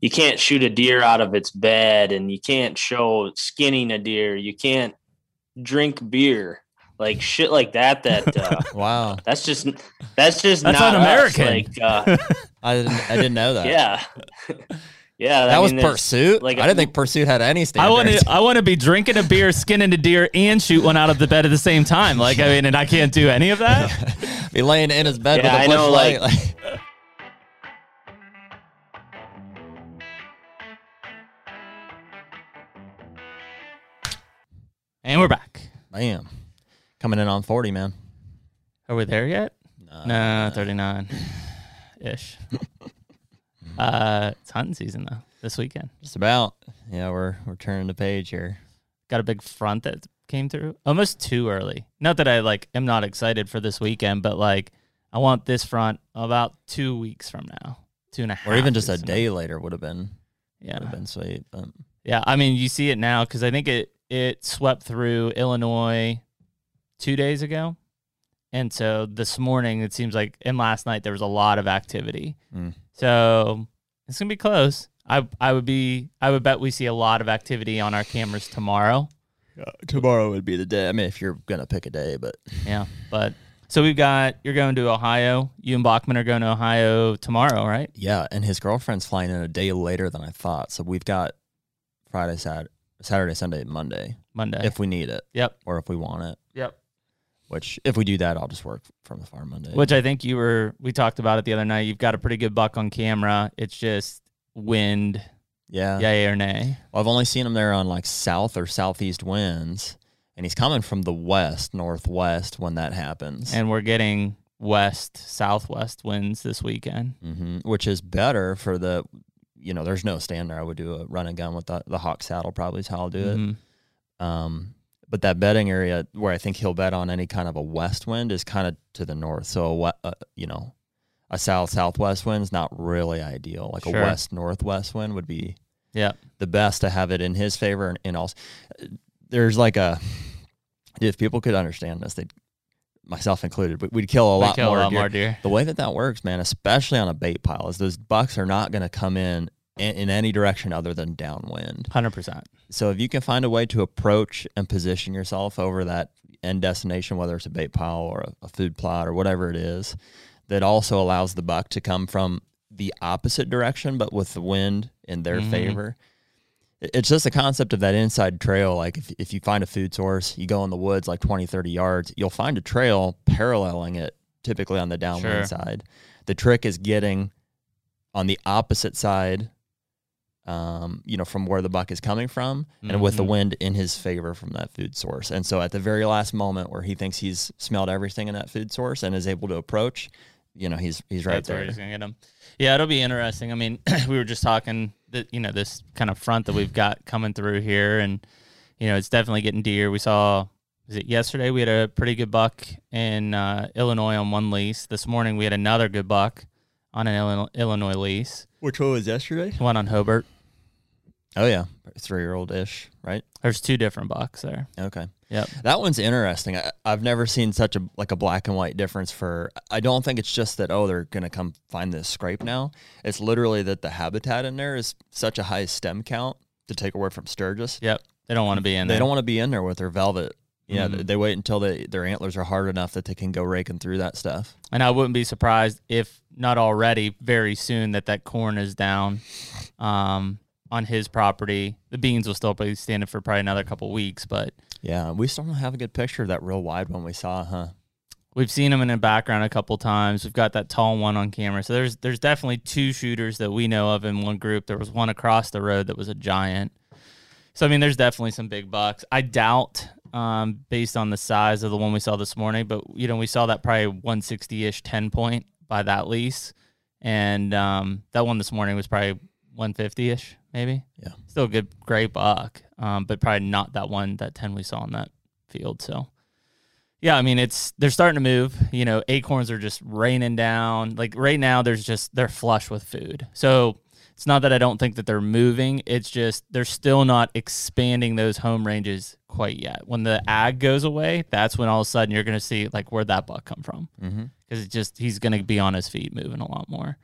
you can't shoot a deer out of its bed and you can't show skinning a deer. You can't drink beer. Like shit like that that uh Wow. that's just that's just That's not un-American. Like uh I didn't I didn't know that. yeah. yeah, That I was mean, there's- Pursuit. like, I didn't think Pursuit had any I standards. want to. I want to be drinking a beer, skinning a deer, and shoot one out of the bed at the same time. Like I mean, and I can't do any of that. be laying in his bed Yeah, with a I bush know, light. like- and we're back. Bam. Coming in on 40, man. Are we there yet? No, thirty nine, ish. uh, it's hunting season though. This weekend, Just about. Yeah, we're we're turning the page here. got a big front that came through. Almost too early. Not that I like am not excited for this weekend, but like I want this front about two weeks from now, two and a half, Or even just a weeks from now. day later would have been Yeah, would have been sweet. But Yeah, I mean, you see it now because I think it it swept through Illinois two days ago, and so this morning it seems like, and last night there was a lot of activity. Mm. So it's gonna be close. I I would be I would bet we see a lot of activity on our cameras tomorrow. tomorrow would be the day. I mean, if you're gonna pick a day, but Yeah, but so we've got you're going to Ohio. You and Bachman are going to Ohio tomorrow, right? yeah, and his girlfriend's flying in a day later than I thought. So we've got Friday, Saturday, Saturday, Sunday, Monday, Monday. if we need it yep. or if we want it. Yep. Which, if we do that, I'll just work from the farm Monday. Which I think you were we talked about it the other night. You've got a pretty good buck on camera. It's just wind, yeah, yay or nay. Well, I've only seen him there on like south or southeast winds, and he's coming from the west, northwest when that happens. And we're getting west, southwest winds this weekend. hmm which is better for the, you know, there's no stand there. I would do a run and gun with the, the hawk saddle, probably is how I'll do Mhm. it. Um, but that bedding area where I think he'll bet on any kind of a west wind is kind of to the north. So, uh, you know, a south southwest wind is not really ideal. Like Sure. a west northwest wind would be Yeah. the best to have it in his favor and, and also there's like a if people could understand this they'd myself included but we'd kill a lot, kill more, a lot deer. more deer. the way that that works man especially on a bait pile is those bucks are not going to come in, in in any direction other than downwind Hundred percent. so if you can find a way to approach and position yourself over that end destination whether it's a bait pile or a, a food plot or whatever it is that also allows the buck to come from the opposite direction but with the wind in their Mhm. favor it's just the concept of that inside trail like if, if you find a food source you go in the woods like 20 30 yards you'll find a trail paralleling it typically on the downwind Sure. side the trick is getting on the opposite side um, you know from where the buck is coming from and with the Mhm. wind in his favor from that food source and so at the very last moment where he thinks he's smelled everything in that food source and is able to approach you know he's he's right That's where there he's gonna get them. Yeah, it'll be interesting. I mean, we were just talking that you know this kind of front that we've got coming through here, and you know it's definitely getting deer. We saw was it yesterday? We had a pretty good buck in uh, Illinois on one lease. This morning we had another good buck on an Illinois, Illinois lease. which one was yesterday One on Hobart. Oh yeah three year old ish right There's two different bucks there. okay Yep. That one's interesting. I, I've never seen such a like a black and white difference for. I don't think it's just that oh they're gonna come find this scrape now. It's literally that the habitat in there is such a high stem count to take away from Sturgis. Yep. They don't want to be in there. they there. don't want to be in there with their velvet. Yeah, they, Mhm. they wait until they, their antlers are hard enough that they can go raking through that stuff. And I wouldn't be surprised if not already very soon that that corn is down um, on his property. The beans will still be standing for probably another couple weeks, but Yeah, we still don't have a good picture of that real wide one we saw, huh? we've seen him in the background a couple times. We've got that tall one on camera. So there's there's definitely two shooters that we know of in one group. There was one across the road that was a giant. So I mean, there's definitely some big bucks. I doubt, um, based on the size of the one we saw this morning, but you know, we saw that probably 160-ish 10 point by that lease, and um, that one this morning was probably 150-ish maybe. Yeah. still a good great buck, um, but probably not that one that 10 we saw in that field. So. Yeah, I mean it's they're starting to move. You know, acorns are just raining down. Like right now, there's just they're flush with food. So it's not that I don't think that they're moving. It's just they're still not expanding those home ranges quite yet. When the ag goes away, that's when all of a sudden you're going to see like where'd that buck come from? Mm-hmm. Because it just he's going to be on his feet moving a lot more.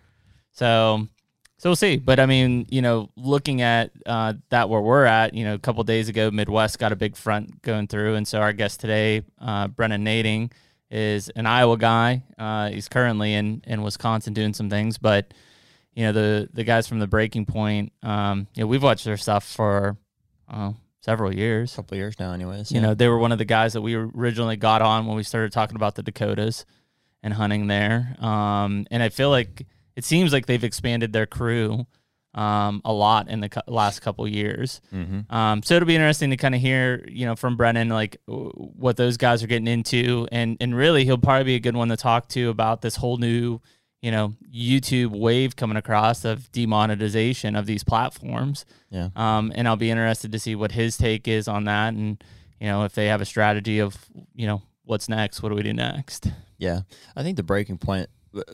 So So we'll see. But I mean, you know, looking at uh, that where we're at, you know, a couple days ago, Midwest got a big front going through, and so our guest today, uh, Brennan Nading, is an Iowa guy. Uh, he's currently in in Wisconsin doing some things, but you know, the the guys from the Breaking Point, um, you know, we've watched their stuff for uh, several years. A couple years now, anyways. You know, they were one of the guys that we originally got on when we started talking about the Dakotas and hunting there. Um, and I feel like it seems like they've expanded their crew um, a lot in the last couple years. Mm-hmm. Um, so it'll be interesting to kind of hear, you know, from Brennan like w- what those guys are getting into, and and really he'll probably be a good one to talk to about this whole new, you know, YouTube wave coming across of demonetization of these platforms. Yeah. Um, and I'll be interested to see what his take is on that, and you know, if they have a strategy of, you know, what's next, what do we do next? Yeah, I think the breaking point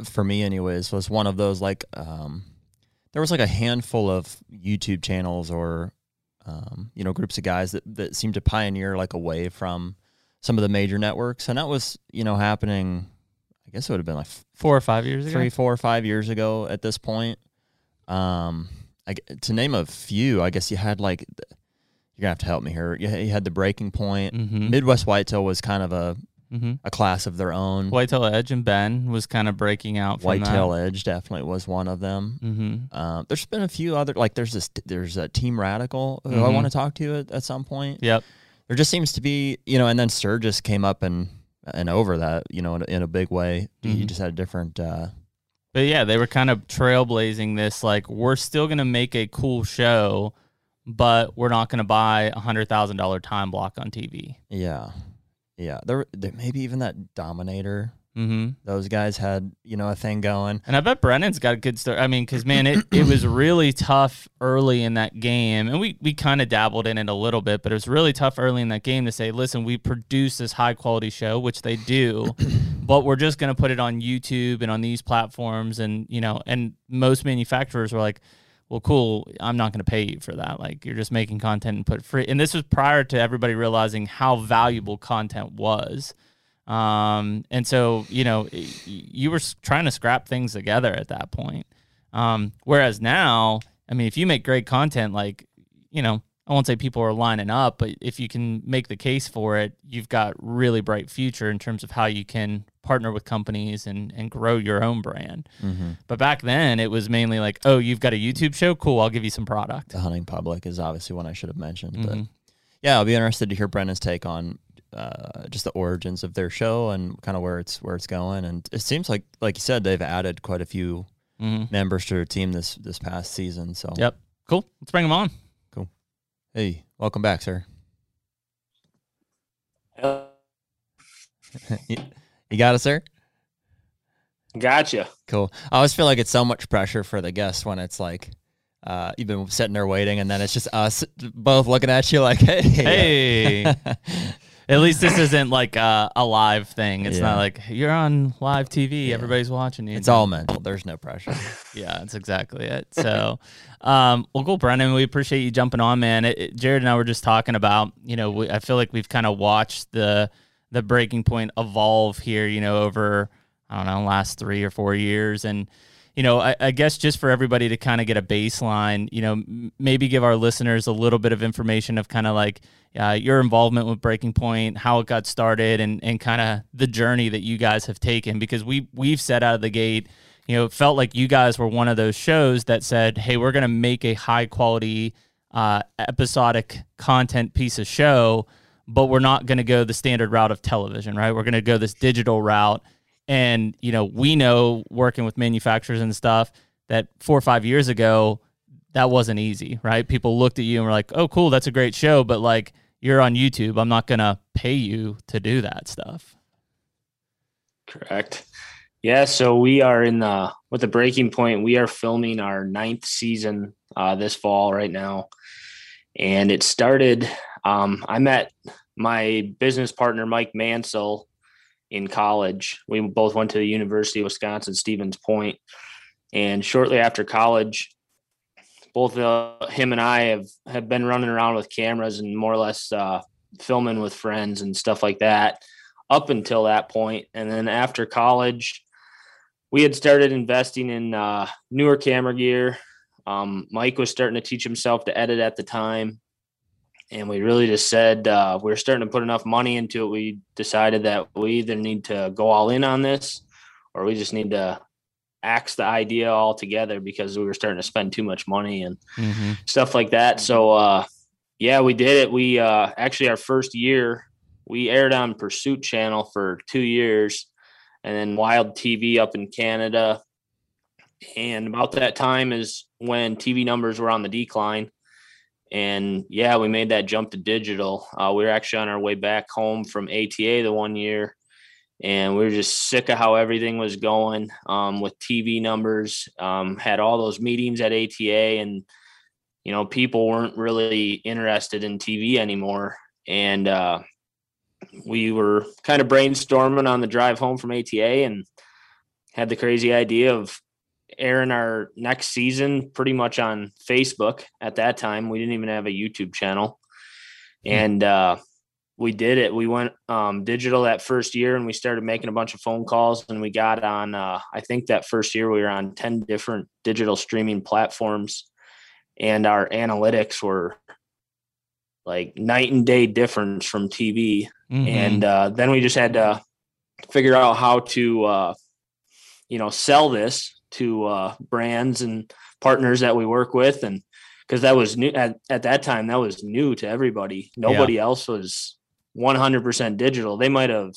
for me, anyways, was one of those like um, there was like a handful of YouTube channels or um, you know groups of guys that that seemed to pioneer like away from some of the major networks, and that was you know happening. I guess it would have been like Four or five years ago. three, four, or five years ago at this point. Um, I to name a few, I guess you had like you're gonna have to help me here. You, you had the breaking point. Mm-hmm. Midwest Whitetail was kind of a mm-hmm. a class of their own. Whitetail Edge and Ben was kind of breaking out. Whitetail Edge definitely was one of them. Mm-hmm. Um, there's been a few other like there's this there's a Team Radical who I Mhm. want to talk to at, at some point. Yep. There just seems to be you know, and then Sturgis came up and and over that you know in, a- in a big way. He Mhm. just had a different. Uh, But yeah, they were kind of trailblazing this. Like, we're still going to make a cool show, but we're not going to buy a hundred thousand dollar time block on TV. yeah, yeah. There, there maybe even that Dominator. Mm-hmm. Those guys had you know a thing going. And I bet Brennan's got a good story. I mean, because man, it, it was really tough early in that game, and we we kind of dabbled in it a little bit, but it was really tough early in that game to say, listen, we produce this high quality show, which they do, but we're just going to put it on YouTube and on these platforms, and you know, and most manufacturers were like. Well, cool. I'm not going to pay you for that. Like, you're just making content and put free. And this was prior to everybody realizing how valuable content was. Um, and so, you know, you were trying to scrap things together at that point. Um, whereas now, I mean, if you make great content, like, you know, I won't say people are lining up, but if you can make the case for it, you've got really bright future in terms of how you can partner with companies and, and grow your own brand. Mm-hmm. But back then it was mainly like, oh, you've got a YouTube show? Cool. I'll give you some product. The hunting public is obviously one I should have mentioned, but Mhm. yeah, I'll be interested to hear Brennan's take on uh, just the origins of their show and kind of where it's where it's going. And it seems like, like you said, they've added quite a few Mhm. members to their team this this past season. So Yep. Cool. Let's bring them on. Cool. Hey, welcome back, sir. You got it, sir. Gotcha. Cool. I always feel like it's so much pressure for the guests when it's like. Uh, you've been sitting there waiting, and then it's just us both looking at you like, "Hey, Hey. At least this isn't like a, a live thing. It's Yeah. not like you're on live TV, Yeah. everybody's watching you. it's all mental. There's no pressure." Yeah, that's exactly it. So, um, well, cool, Brennan. We appreciate you jumping on, man. It, it- Jared and I were just talking about, you know, we, I feel like we've kind of watched the the breaking point evolve here, you know, over I don't know, last three or four years, and you know, I, I guess just for everybody to kind of get a baseline, you know, m- maybe give our listeners a little bit of information of kind of like uh, your involvement with Breaking Point, how it got started, and and kind of the journey that you guys have taken, because we we've set out of the gate you know, it felt like you guys were one of those shows that said, "Hey, we're going to make a high quality uh, episodic content piece of show, but we're not going to go the standard route of television, right? We're going to go this digital route." And you know, we know working with manufacturers and stuff that four or five years ago, that wasn't easy, right? People looked at you and were like, "Oh, cool, that's a great show," but like you're on YouTube, I'm not going to pay you to do that stuff. Correct. Yeah, so we are in the with the breaking point. We are filming our ninth season uh, this fall right now, and it started. Um, I met my business partner Mike Mansell in college. We both went to the University of Wisconsin Stevens Point, and shortly after college, both uh, him and I have have been running around with cameras and more or less uh, filming with friends and stuff like that up until that point. And then after college, we had started investing in uh, newer camera gear Um, Mike was starting to teach himself to edit at the time. And we really just said uh, we are starting to put enough money into it. We decided that we either need to go all in on this or we just need to axe the idea altogether because we were starting to spend too much money and mm-hmm. stuff like that. So, uh, yeah, we did it. We uh, actually, our first year, we aired on Pursuit Channel for two years and then Wild TV up in Canada. And about that time is when TV numbers were on the decline. And yeah, we made that jump to digital. Uh, we were actually on our way back home from ATA the one year, and we were just sick of how everything was going um, with TV numbers. Um, had all those meetings at ATA, and you know, people weren't really interested in TV anymore. And uh, we were kind of brainstorming on the drive home from ATA, and had the crazy idea of airing our next season pretty much on Facebook at that time. We didn't even have a YouTube channel. Hmm. And uh, we did it. We went um, digital that first year and we started making a bunch of phone calls and we got on, uh, I think that first year we were on 10 different digital streaming platforms and our analytics were like night and day difference from TV. Mm-hmm. And uh, then we just had to figure out how to, uh, you know, sell this to uh, brands and partners that we work with, and because that was new at, at that time, that was new to everybody. Nobody yeah. else was 100% digital. They might have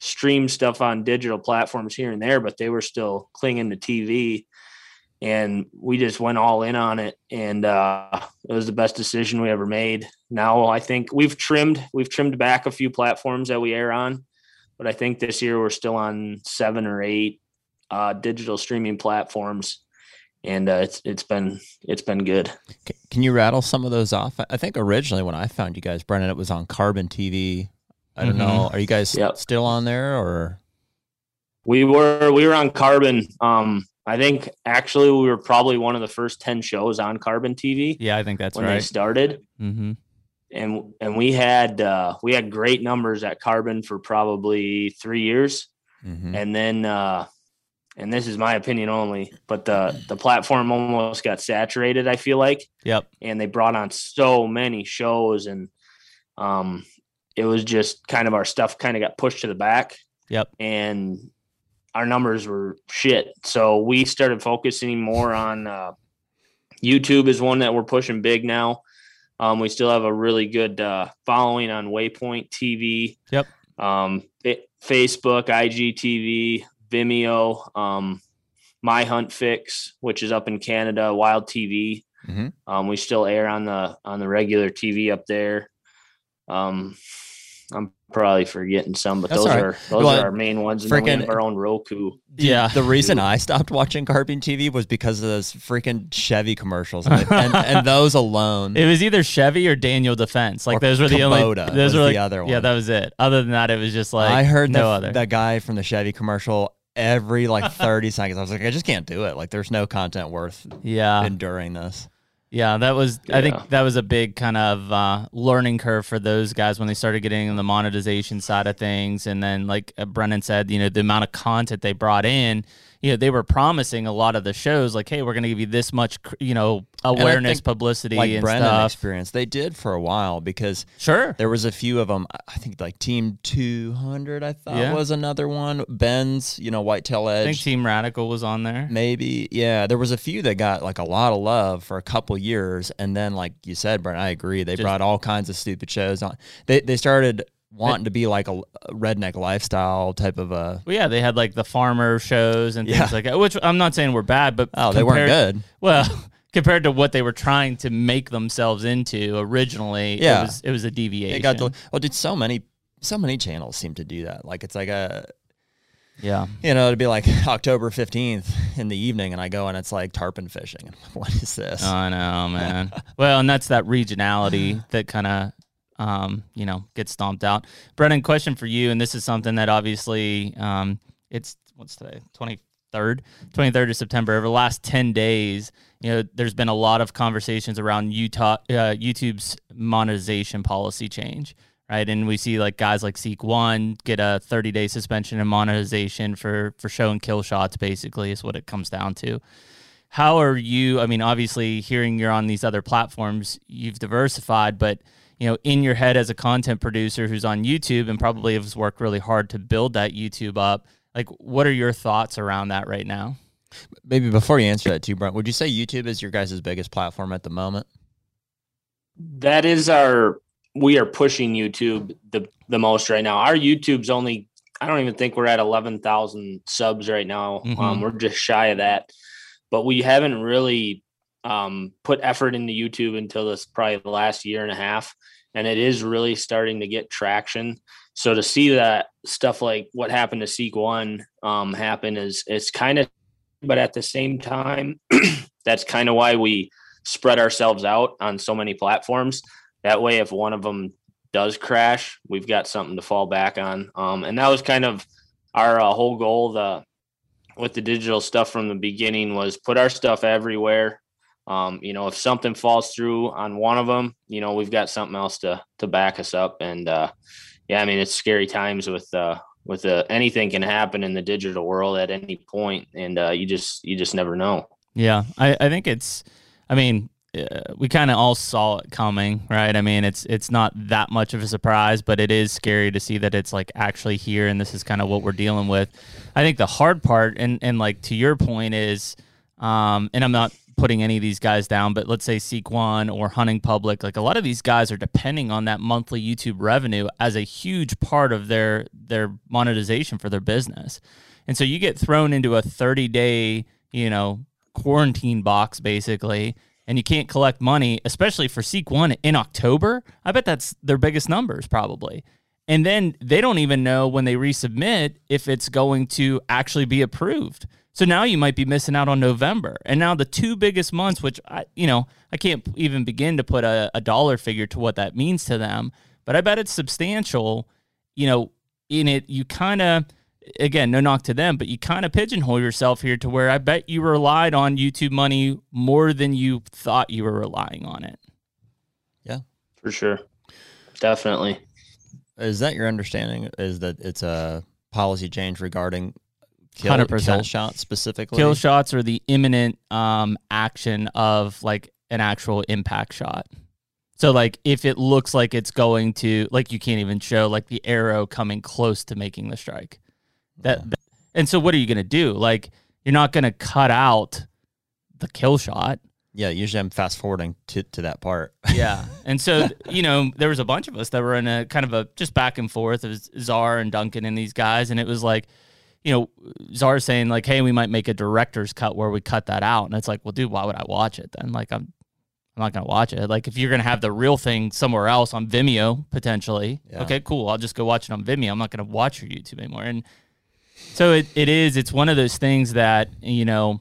streamed stuff on digital platforms here and there, but they were still clinging to TV. And we just went all in on it, and uh, it was the best decision we ever made. Now I think we've trimmed we've trimmed back a few platforms that we air on, but I think this year we're still on seven or eight uh, digital streaming platforms, and uh, it's it's been it's been good. Can you rattle some of those off? I think originally when I found you guys, Brennan, it was on Carbon TV. I don't mm-hmm. know. Are you guys yep. still on there or? We were we were on Carbon. Um, I think actually we were probably one of the first ten shows on Carbon TV. Yeah, I think that's when right. they started. Mm-hmm. And and we had uh, we had great numbers at Carbon for probably three years, mm-hmm. and then uh, and this is my opinion only, but the the platform almost got saturated. I feel like. Yep. And they brought on so many shows, and um, it was just kind of our stuff kind of got pushed to the back. Yep. And our numbers were shit, so we started focusing more on uh, YouTube. Is one that we're pushing big now. Um, we still have a really good uh, following on Waypoint TV. Yep. Um, it, Facebook, IGTV, Vimeo, um, My Hunt Fix, which is up in Canada, Wild TV. Mm-hmm. Um, we still air on the on the regular TV up there. Um, I'm probably forgetting some, but That's those right. are those well, are our main ones. And freaking, we have our own Roku. Yeah. The reason I stopped watching Carbon TV was because of those freaking Chevy commercials, and, and, and, those alone. It was either Chevy or Daniel Defense. Like those were the only. Those were like, the other one. Yeah, that was it. Other than that, it was just like I heard no the, other. That guy from the Chevy commercial every like 30 seconds. I was like, I just can't do it. Like, there's no content worth yeah enduring this. Yeah, that was. Yeah. I think that was a big kind of uh, learning curve for those guys when they started getting in the monetization side of things, and then like uh, Brennan said, you know, the amount of content they brought in you know they were promising a lot of the shows like hey we're going to give you this much you know awareness publicity like and Brennan stuff. experience they did for a while because sure. there was a few of them i think like team 200 i thought yeah. was another one. Ben's you know whitetail edge i think team radical was on there. Maybe yeah there was a few that got like a lot of love for a couple years and then like you said Brent, i agree they Just, brought all kinds of stupid shows on they, they started wanting to be like a redneck lifestyle type of a. Well, yeah, they had like the farmer shows and things yeah. like that, which I'm not saying were bad, but oh, compared, they weren't good. Well, compared to what they were trying to make themselves into originally, yeah. it was it was a deviation. It got the, well, did so many so many channels seem to do that. Like it's like a yeah. You know, it'd be like October 15th in the evening, and I go and it's like tarpon fishing. What is this? I know, man. well, and that's that regionality that kind of um, you know, get stomped out. Brennan, question for you, and this is something that obviously um, it's what's today, twenty third, twenty third of September. Over the last ten days, you know, there's been a lot of conversations around Utah, uh, YouTube's monetization policy change, right? And we see like guys like Seek One get a thirty day suspension and monetization for for show and kill shots. Basically, is what it comes down to. how are you? I mean, obviously, hearing you're on these other platforms, you've diversified, but you know, in your head as a content producer who's on YouTube and probably has worked really hard to build that YouTube up, like, what are your thoughts around that right now? Maybe before you answer that too, Brent, would you say YouTube is your guys' biggest platform at the moment? That is our we are pushing YouTube the the most right now. Our YouTube's only I don't even think we're at eleven thousand subs right now. Mm-hmm. Um, we're just shy of that, but we haven't really um, put effort into YouTube until this probably the last year and a half, and it is really starting to get traction. So to see that stuff like what happened to Seek One um, happen is it's kind of, but at the same time, that's kind of why we spread ourselves out on so many platforms. That way, if one of them does crash, we've got something to fall back on. Um, and that was kind of our uh, whole goal. The with the digital stuff from the beginning was put our stuff everywhere. Um, you know, if something falls through on one of them, you know, we've got something else to to back us up. And uh, yeah, I mean, it's scary times with uh, with uh, anything can happen in the digital world at any point, and uh, you just you just never know. Yeah, I, I think it's I mean, uh, we kind of all saw it coming, right? I mean, it's it's not that much of a surprise, but it is scary to see that it's like actually here, and this is kind of what we're dealing with. I think the hard part, and and like to your point, is, um, and I'm not putting any of these guys down, but let's say Seek One or Hunting Public, like a lot of these guys are depending on that monthly YouTube revenue as a huge part of their their monetization for their business, and so you get thrown into a 30 day, you know, quarantine box basically and you can't collect money, especially for Seek One in October, I bet that's their biggest numbers probably. And then they don't even know when they resubmit if it's going to actually be approved. So now you might be missing out on November. And now the two biggest months, which I, you know, I can't even begin to put a, a dollar figure to what that means to them, but I bet it's substantial. You know, in it, you kind of again, no knock to them, but you kind of pigeonhole yourself here to where I bet you relied on YouTube money more than you thought you were relying on it. Yeah, for sure. Definitely. Is that your understanding? Is that it's a policy change regarding kill, 100%. kill shots specifically? Kill shots are the imminent um, action of like an actual impact shot. So like if it looks like it's going to like you can't even show like the arrow coming close to making the strike. That, yeah. that and so what are you going to do? Like you're not going to cut out the kill shot. Yeah, usually I'm fast forwarding to, to that part. yeah. And so, you know, there was a bunch of us that were in a kind of a just back and forth. It was Czar and Duncan and these guys. And it was like, you know, Czar saying, like, hey, we might make a director's cut where we cut that out. And it's like, well, dude, why would I watch it then? Like, I'm I'm not gonna watch it. Like if you're gonna have the real thing somewhere else on Vimeo potentially, yeah. okay, cool. I'll just go watch it on Vimeo. I'm not gonna watch your YouTube anymore. And so it, it is. It's one of those things that, you know,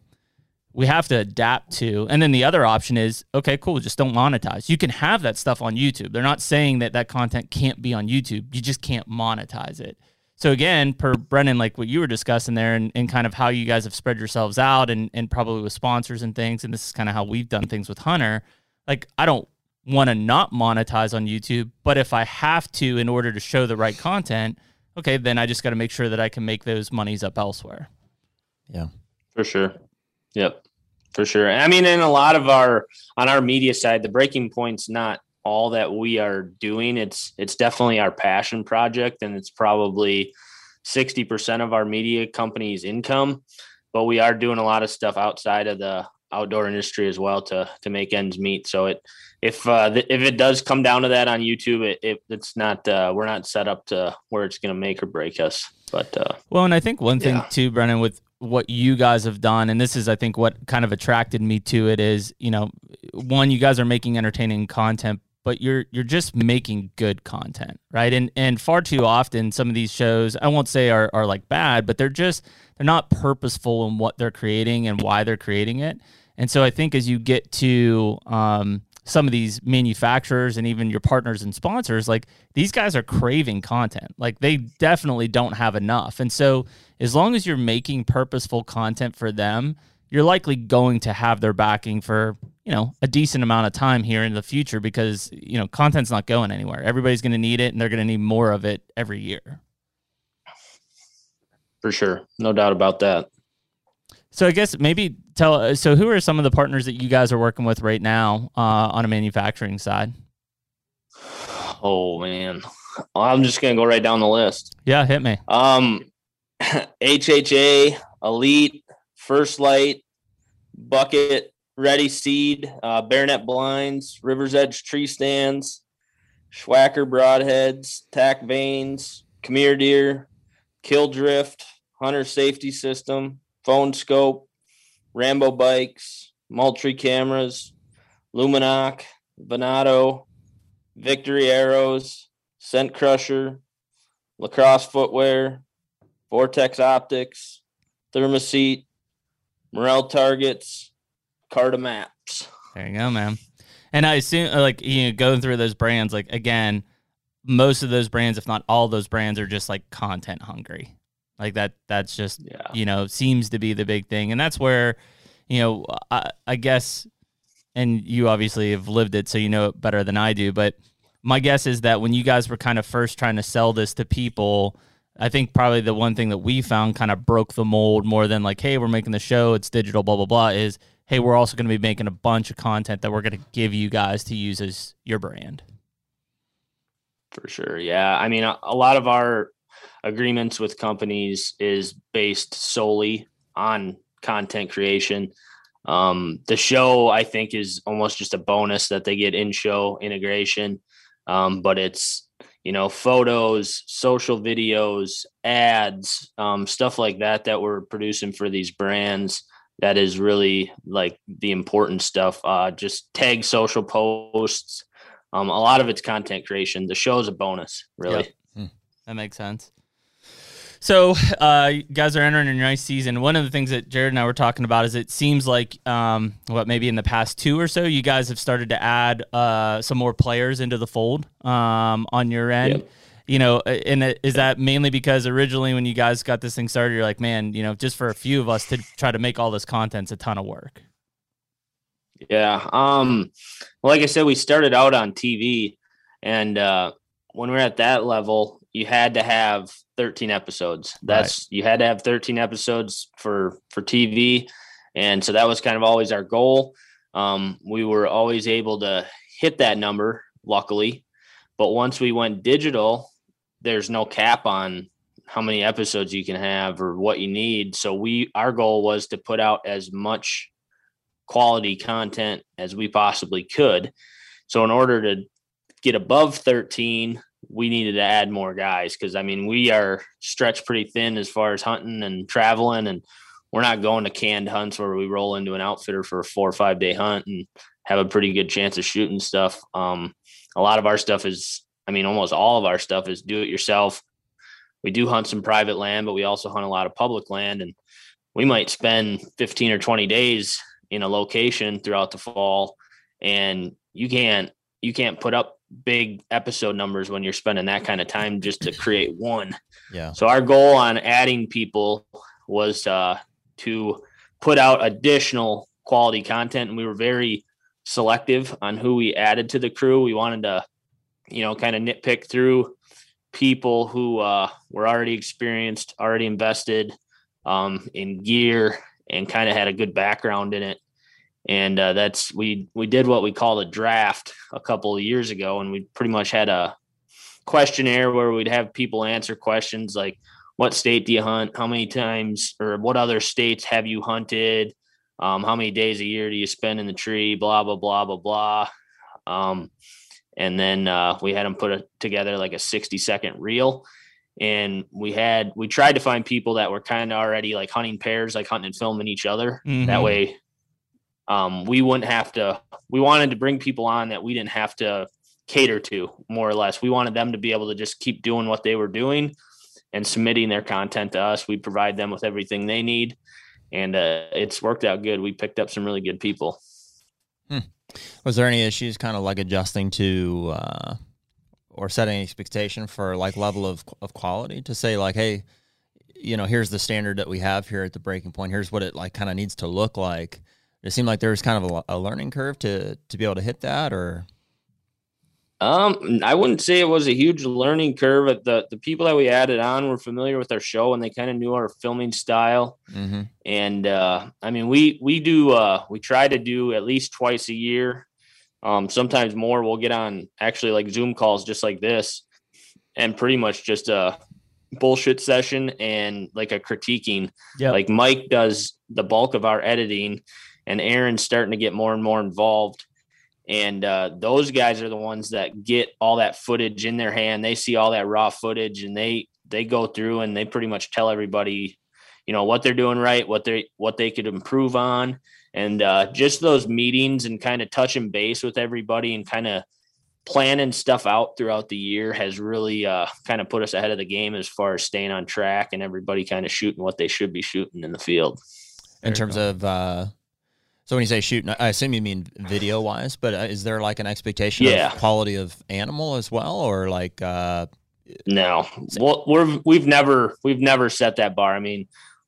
we have to adapt to. And then the other option is, okay, cool, just don't monetize. You can have that stuff on YouTube. They're not saying that that content can't be on YouTube. You just can't monetize it. So again, per Brennan, like what you were discussing there and, and kind of how you guys have spread yourselves out and, and probably with sponsors and things. And this is kind of how we've done things with Hunter. Like I don't want to not monetize on YouTube, but if I have to in order to show the right content – okay, then I just got to make sure that I can make those monies up elsewhere. Yeah, for sure. Yep, for sure. I mean, in a lot of our on our media side, the breaking point's not all that we are doing. It's it's definitely our passion project, and it's probably sixty percent of our media company's income. But we are doing a lot of stuff outside of the outdoor industry as well to to make ends meet. So it if uh, th- if it does come down to that on YouTube, it, it it's not uh, we're not set up to where it's going to make or break us. But uh, well, and I think one thing yeah. too, Brennan, with what you guys have done, and this is I think what kind of attracted me to it is you know one you guys are making entertaining content, but you're you're just making good content, right? And and far too often some of these shows I won't say are are like bad, but they're just they're not purposeful in what they're creating and why they're creating it. And so I think as you get to um, some of these manufacturers and even your partners and sponsors, like these guys are craving content. Like they definitely don't have enough. And so as long as you're making purposeful content for them, you're likely going to have their backing for, you know, a decent amount of time here in the future because, you know, content's not going anywhere. Everybody's going to need it and they're going to need more of it every year. For sure. No doubt about that. So I guess maybe tell. So who are some of the partners that you guys are working with right now uh, on a manufacturing side? Oh man, I'm just gonna go right down the list. Yeah, hit me. Um, HHA, Elite, First Lite, Bucket, Ready Seed, uh, Barronett Blinds, River's Edge Tree Stands, Swhacker Broadheads, TAC Vanes, Khmer Deer, Kill Drift, Hunter Safety System, Phone Skope, Rambo Bikes, Moultrie Cameras, Lumenok, Venato, Victory Arrows, Scent Crusher, Lacrosse Footwear, Vortex Optics, Thermacell, Morrell Targets, Carta Maps. There you go, man. And I assume, uh, like, you know, going through those brands, like, again, most of those brands, if not all those brands, are just like content hungry. Like that, that's just, Yeah. you know, seems to be the big thing. And that's where, you know, I, I guess, and you obviously have lived it, so you know it better than I do. But my guess is that when you guys were kind of first trying to sell this to people, I think probably the one thing that we found kind of broke the mold more than like, hey, we're making the show, it's digital, blah, blah, blah, is hey, we're also going to be making a bunch of content that we're going to give you guys to use as your brand. For sure. Yeah. I mean, a, a lot of our agreements with companies is based solely on content creation. Um, the show, I think, is almost just a bonus that they get in show integration. Um, but it's, you know, photos, social videos, ads, um, stuff like that that we're producing for these brands. That is really like the important stuff. Uh, just tag social posts, um, a lot of it's content creation. The show is a bonus, really. Yep. That makes sense. So, uh, you guys are entering a nice season. One of the things that Jared and I were talking about is it seems like, um, what maybe in the past two or so, you guys have started to add uh, some more players into the fold um, on your end. Yep. You know, and it- is that mainly because originally when you guys got this thing started, you're like, man, you know, just for a few of us to try to make all this content's a ton of work. Yeah. Um, like I said, we started out on TV, and uh, when we are at that level, you had to have 13 episodes. That's you had to have 13 episodes for for TV, and so that was kind of always our goal. Um, we were always able to hit that number, luckily, but once we went digital, there's no cap on how many episodes you can have or what you need. So we our goal was to put out as much quality content as we possibly could. So in order to get above 13, we needed to add more guys because I mean we are stretched pretty thin as far as hunting and traveling and we're not going to canned hunts where we roll into an outfitter for a four or five day hunt and have a pretty good chance of shooting stuff. Um, a lot of our stuff is, I mean, almost all of our stuff is do it yourself. We do hunt some private land, but we also hunt a lot of public land and we might spend 15 or 20 days in a location throughout the fall and you can't you can't put up big episode numbers when you're spending that kind of time just to create one Yeah. so our goal on adding people was uh, to put out additional quality content, and we were very selective on who we added to the crew. We wanted to, you know, kind of nitpick through people who uh, were already experienced, already invested um, in gear, and kind of had a good background in it. And uh, that's we we did what we called a draft a couple of years ago, and we pretty much had a questionnaire where we'd have people answer questions like what state do you hunt? How many times or what other states have you hunted? Um, how many days a year do you spend in the tree? Blah blah blah blah blah. Um, and then uh, we had them put a, together like a 60 second reel. And we had we tried to find people that were kind of already like hunting pairs like hunting and filming each other. Mhm. that way um, we wouldn't have to we wanted to bring people on that we didn't have to cater to more or less. We wanted them to be able to just keep doing what they were doing and submitting their content to us. We provide them with everything they need. And uh, it's worked out good. We picked up some really good people Was there any issues kind of like adjusting to uh, or setting expectation for like level of, of quality to say like, hey, you know, here's the standard that we have here at the breaking point. Here's what it like kind of needs to look like. It seemed like there was kind of a, a learning curve to to be able to hit that, or Um, I wouldn't say it was a huge learning curve. The the people that we added on were familiar with our show and they kind of knew our filming style. Mm-hmm. And uh, I mean, we we do uh, we try to do at least twice a year. Um, sometimes more. We'll get on actually like Zoom calls just like this, and pretty much just a bullshit session and like a critiquing. Yeah, like Mike does the bulk of our editing, and Aaron's starting to get more and more involved and uh, those guys are the ones that get all that footage in their hand. They see all that raw footage and they they go through and they pretty much tell everybody you know what they're doing right what they what they could improve on. And uh, just those meetings and kind of touching base with everybody and kind of planning stuff out throughout the year has really uh, kind of put us ahead of the game as far as staying on track and everybody kind of shooting what they should be shooting in the field. In terms of uh, so when you say shoot, I assume you mean video wise, but uh, is there like an expectation yeah. of quality of animal as well, or like? Uh, no, well, we're we've never we've never set that bar. I mean,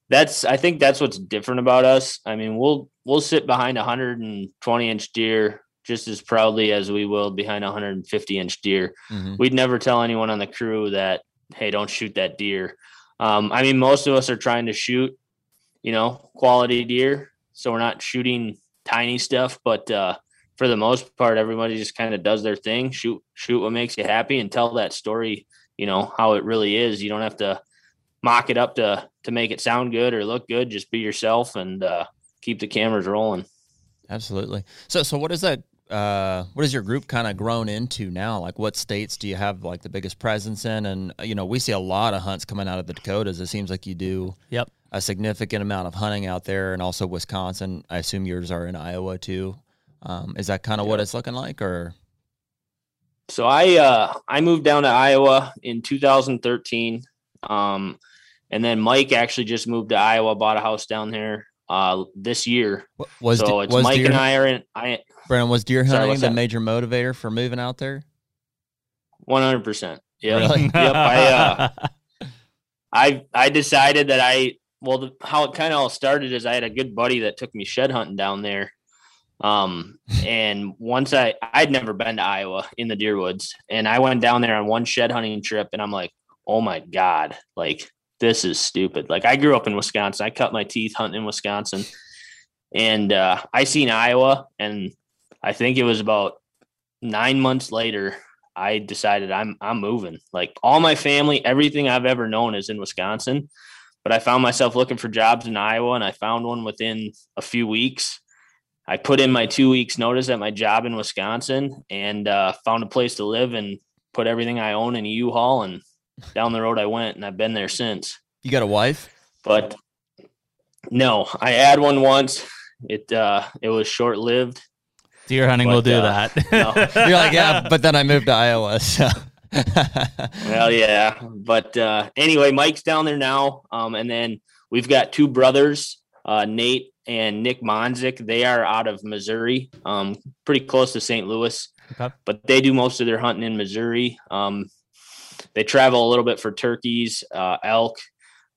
that's I think that's what's different about us. I mean, we'll we'll sit behind a 120 inch deer just as proudly as we will behind a 150 inch deer. Mm-hmm. We'd never tell anyone on the crew that hey, don't shoot that deer. Um, I mean, most of us are trying to shoot, you know, quality deer so we're not shooting tiny stuff, but uh, for the most part, everybody just kind of does their thing, shoot shoot what makes you happy, and tell that story. You know how it really is. You don't have to mock it up to to make it sound good or look good. Just be yourself and uh, keep the cameras rolling. Absolutely. So so what is that? Uh, what has your group kind of grown into now? Like, what states do you have like the biggest presence in? And you know, we see a lot of hunts coming out of the Dakotas. It seems like you do. Yep a significant amount of hunting out there, and also Wisconsin. I assume yours are in Iowa too. Um, is that kind of what it's looking like, or? So I uh, I moved down to Iowa in 2013, um, and then Mike actually just moved to Iowa, bought a house down there uh, this year. Was so it's was Mike deer, and I are in. I Brandon was deer hunting sorry, the that? major motivator for moving out there. One hundred percent. Yeah. Really? yep. I uh, I I decided that I well, the, how it kind of all started is I had a good buddy that took me shed hunting down there. Um, and once I, I'd never been to Iowa in the deer woods and I went down there on one shed hunting trip and I'm like, oh my God, like this is stupid. Like I grew up in Wisconsin. I cut my teeth hunting in Wisconsin and, uh, I seen Iowa and I think it was about nine months later, I decided I'm, I'm moving like all my family, everything I've ever known is in Wisconsin but I found myself looking for jobs in Iowa and I found one within a few weeks. I put in my two weeks notice at my job in Wisconsin and uh, found a place to live and put everything I own in a U-Haul and down the road I went and I've been there since. You got a wife? But no, I had one once. It uh it was short lived. Deer hunting but, will do uh, that. No. You're like, yeah, but then I moved to Iowa. So well, yeah, but uh, anyway, Mike's down there now, um, and then we've got two brothers, uh, Nate and Nick Monzik. They are out of Missouri, um, pretty close to St. Louis, okay. but they do most of their hunting in Missouri. Um, they travel a little bit for turkeys, uh, elk,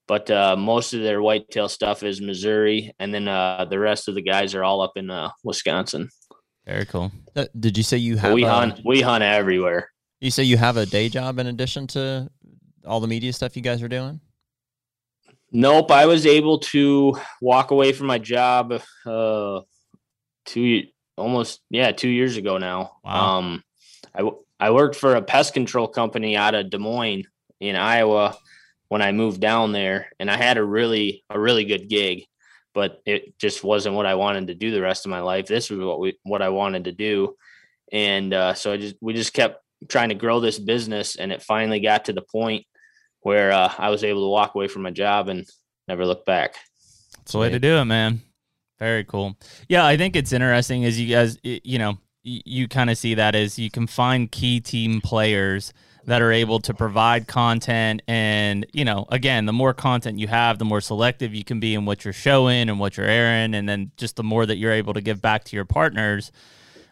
but uh, most of their whitetail stuff is Missouri, and then uh, the rest of the guys are all up in uh, Wisconsin. Very cool. Uh, did you say you have? we hunt. We hunt everywhere. You say you have a day job in addition to all the media stuff you guys are doing? Nope. I was able to walk away from my job uh two almost yeah, 2 years ago now. Wow. Um I I worked for a pest control company out of Des Moines in Iowa when I moved down there and I had a really a really good gig, but it just wasn't what I wanted to do the rest of my life. This was what we what I wanted to do. And uh, so I just we just kept trying to grow this business and it finally got to the point where uh, I was able to walk away from my job and never look back. That's the way to do it, man. Very cool. Yeah, I think it's interesting as you guys, you know, you kind of see that as you can find key team players that are able to provide content and you know again the more content you have the more selective you can be in what you're showing and what you're airing and then just the more that you're able to give back to your partners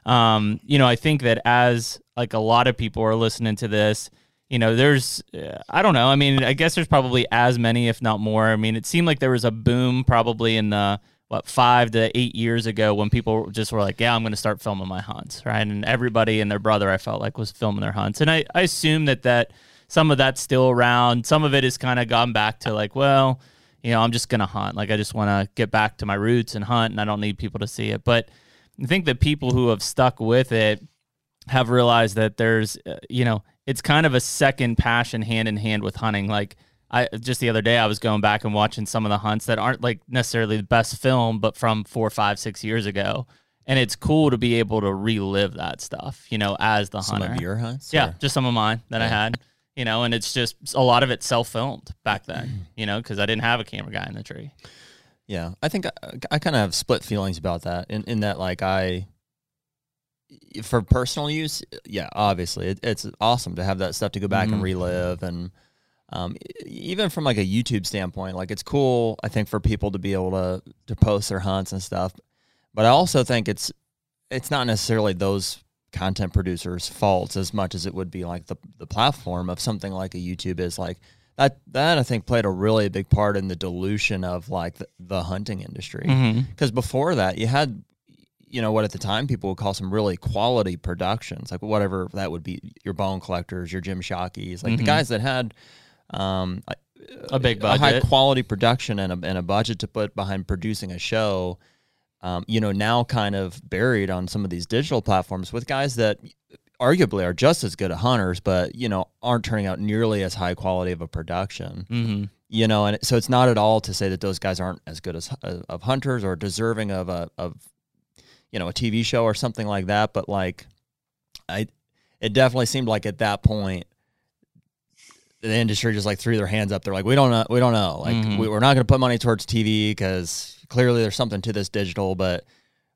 um, you know, I think that as like a lot of people are listening to this, you know, there's, I don't know. I mean, I guess there's probably as many, if not more. I mean, it seemed like there was a boom probably in the what five to eight years ago when people just were like, yeah, I'm going to start filming my hunts, right? And everybody and their brother, I felt like, was filming their hunts, and I I assume that that some of that's still around. Some of it has kind of gone back to like, well, you know, I'm just going to hunt. Like I just want to get back to my roots and hunt, and I don't need people to see it. But I think the people who have stuck with it have realized that there's, uh, you know, it's kind of a second passion hand in hand with hunting. Like I just the other day I was going back and watching some of the hunts that aren't like necessarily the best film, but from four, five, six years ago. And it's cool to be able to relive that stuff, you know, as the Some hunter. Some of your hunts? yeah, or- just some of mine that I had, you know, and it's just a lot of it self filmed back Mm-hmm. then, you know, because I didn't have a camera guy in the tree. Yeah, I think I, I kind of have split feelings about that. In in that, like I, for personal use, yeah, obviously it, it's awesome to have that stuff to go back and Mhm. relive, and um, even from like a YouTube standpoint, like it's cool. I think for people to be able to to post their hunts and stuff, but I also think it's it's not necessarily those content producers' faults as much as it would be like the the platform of something like a YouTube is like that that I think played a really big part in the dilution of like the, the hunting industry. Mm-hmm. Because before that, you had, you know, what at the time people would call some really quality productions, like whatever that would be, your bone collectors, your Jim Shockeys, like the Mhm. guys that had um, A big budget, a high quality production and a, and a budget to put behind producing a show. Um, you know, now kind of buried on some of these digital platforms with guys that arguably are just as good at hunters, but you know aren't turning out nearly as high quality of a production Mm-hmm. you know and so it's not at all to say that those guys aren't as good as uh, of hunters or deserving of a of you know a TV show or something like that but like I it definitely seemed like at that point the industry just like threw their hands up. They're like we don't know we don't know. Like Mhm. we, we're not going to put money towards TV cuz clearly there's something to this digital but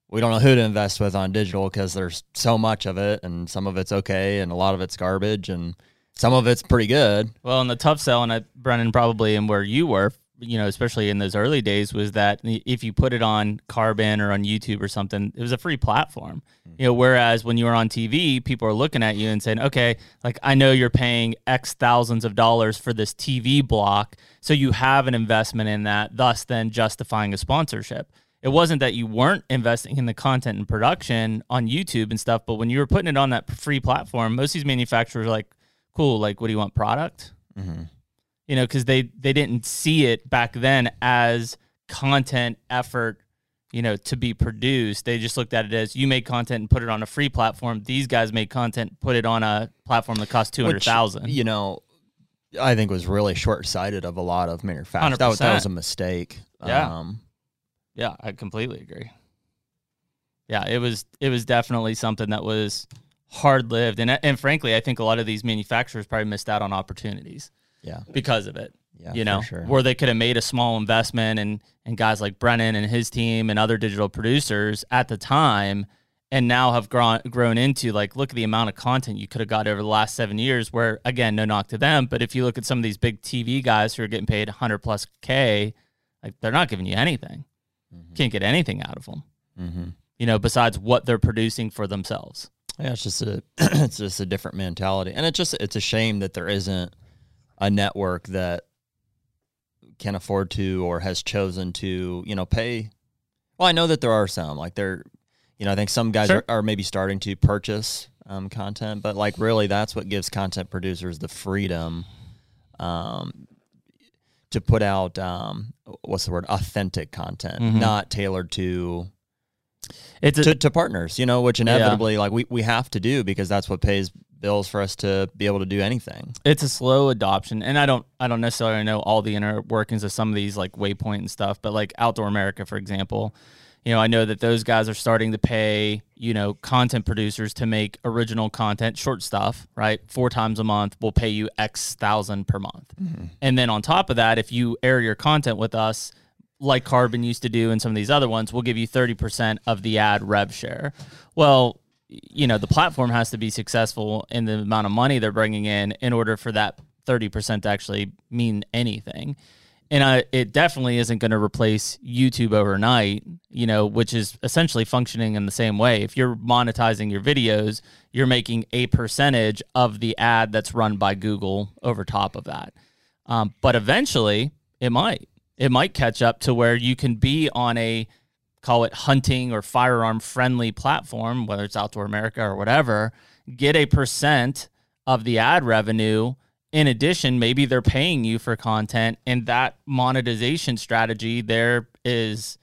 we don't know who to invest with on digital because there's so much of it and some of it's okay and a lot of it's garbage and some of it's pretty good. Well, and the tough sell, and I, Brennan, probably and where you were, you know, especially in those early days, was that if you put it on Carbon or on YouTube or something, it was a free platform. You know, whereas when you were on TV, people are looking at you and saying, okay, like I know you're paying X thousands of dollars for this TV block, so you have an investment in that, thus then justifying a sponsorship. It wasn't that you weren't investing in the content and production on YouTube and stuff, but when you were putting it on that free platform, most of these manufacturers are like, cool, like, what do you want, product? mm-hmm. You know, because they they didn't see it back then as content effort, you know, to be produced. They just looked at it as you make content and put it on a free platform. These guys made content, put it on a platform that cost two hundred thousand. You know, I think was really short sighted of a lot of manufacturers. That, was- that was a mistake. Yeah. Um, Yeah, I completely agree. Yeah, it was it was definitely something that was hard lived, and and frankly, I think a lot of these manufacturers probably missed out on opportunities yeah. because of it. Yeah. you know, sure. where they could have made a small investment and and guys like Brennan and his team and other digital producers at the time and now have grown grown into like look at the amount of content you could have got over the last 7 years where again no knock to them but if you look at some of these big TV guys who are getting paid 100 plus k like they're not giving you anything Mhm. can't get anything out of them Mhm. you know besides what they're producing for themselves Yeah, it's just a it's just a different mentality, and it's just it's a shame that there isn't a network that can afford to or has chosen to you know pay. Well, I know that there are some like there, you know, I think some guys Sure. are, are maybe starting to purchase um, content, but like really, that's what gives content producers the freedom. Um, to put out um, what's the word authentic content, Mhm. not tailored to it's a, to, to partners, you know, which inevitably like we, we have to do because that's what pays bills for us to be able to do anything. it's a slow adoption and i don't i don't necessarily know all the inner workings of some of these like waypoint and stuff but like outdoor america for example you know i know that those guys are starting to pay you know content producers to make original content short stuff right? Four times a month we'll pay you x thousand per month. Mm-hmm. And then on top of that if you air your content with us like carbon used to do and some of these other ones we'll give you 30% of the ad rev share. Well you know the platform has to be successful in the amount of money they're bringing in in order for that 30% to actually mean anything. And I, it definitely isn't going to replace youtube overnight you know which is essentially functioning in the same way. If you're monetizing your videos you're making a percentage of the ad that's run by google over top of that. Um, but eventually it might. It might catch up to where you can be on a call it hunting or firearm friendly platform, whether it's Outdoor America or whatever, get a percent of the ad revenue. In addition, maybe they're paying you for content, and that monetization strategy there is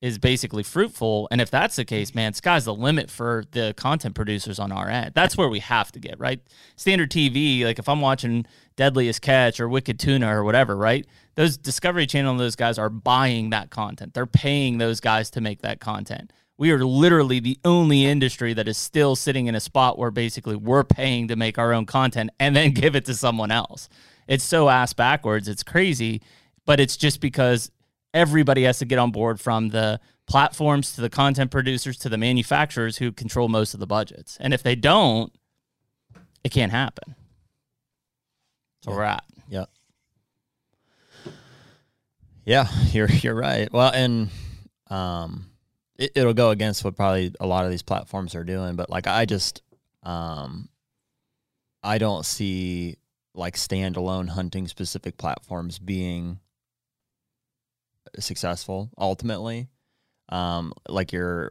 is basically fruitful. And if that's the case, man, sky's the limit for the content producers on our end. That's where we have to get, right? Standard TV, like if I'm watching Deadliest Catch or Wicked Tuna or whatever, right? Those Discovery Channel those guys are buying that content. They're paying those guys to make that content. We are literally the only industry that is still sitting in a spot where basically we're paying to make our own content and then give it to someone else. It's so ass backwards. It's crazy, but it's just because everybody has to get on board from the platforms to the content producers to the manufacturers who control most of the budgets. And if they don't, it can't happen. So yeah. we're at. Yeah. Yeah, you're you're right. Well, and um it, it'll go against what probably a lot of these platforms are doing, but like I just um I don't see like standalone hunting specific platforms being successful ultimately. Um, like your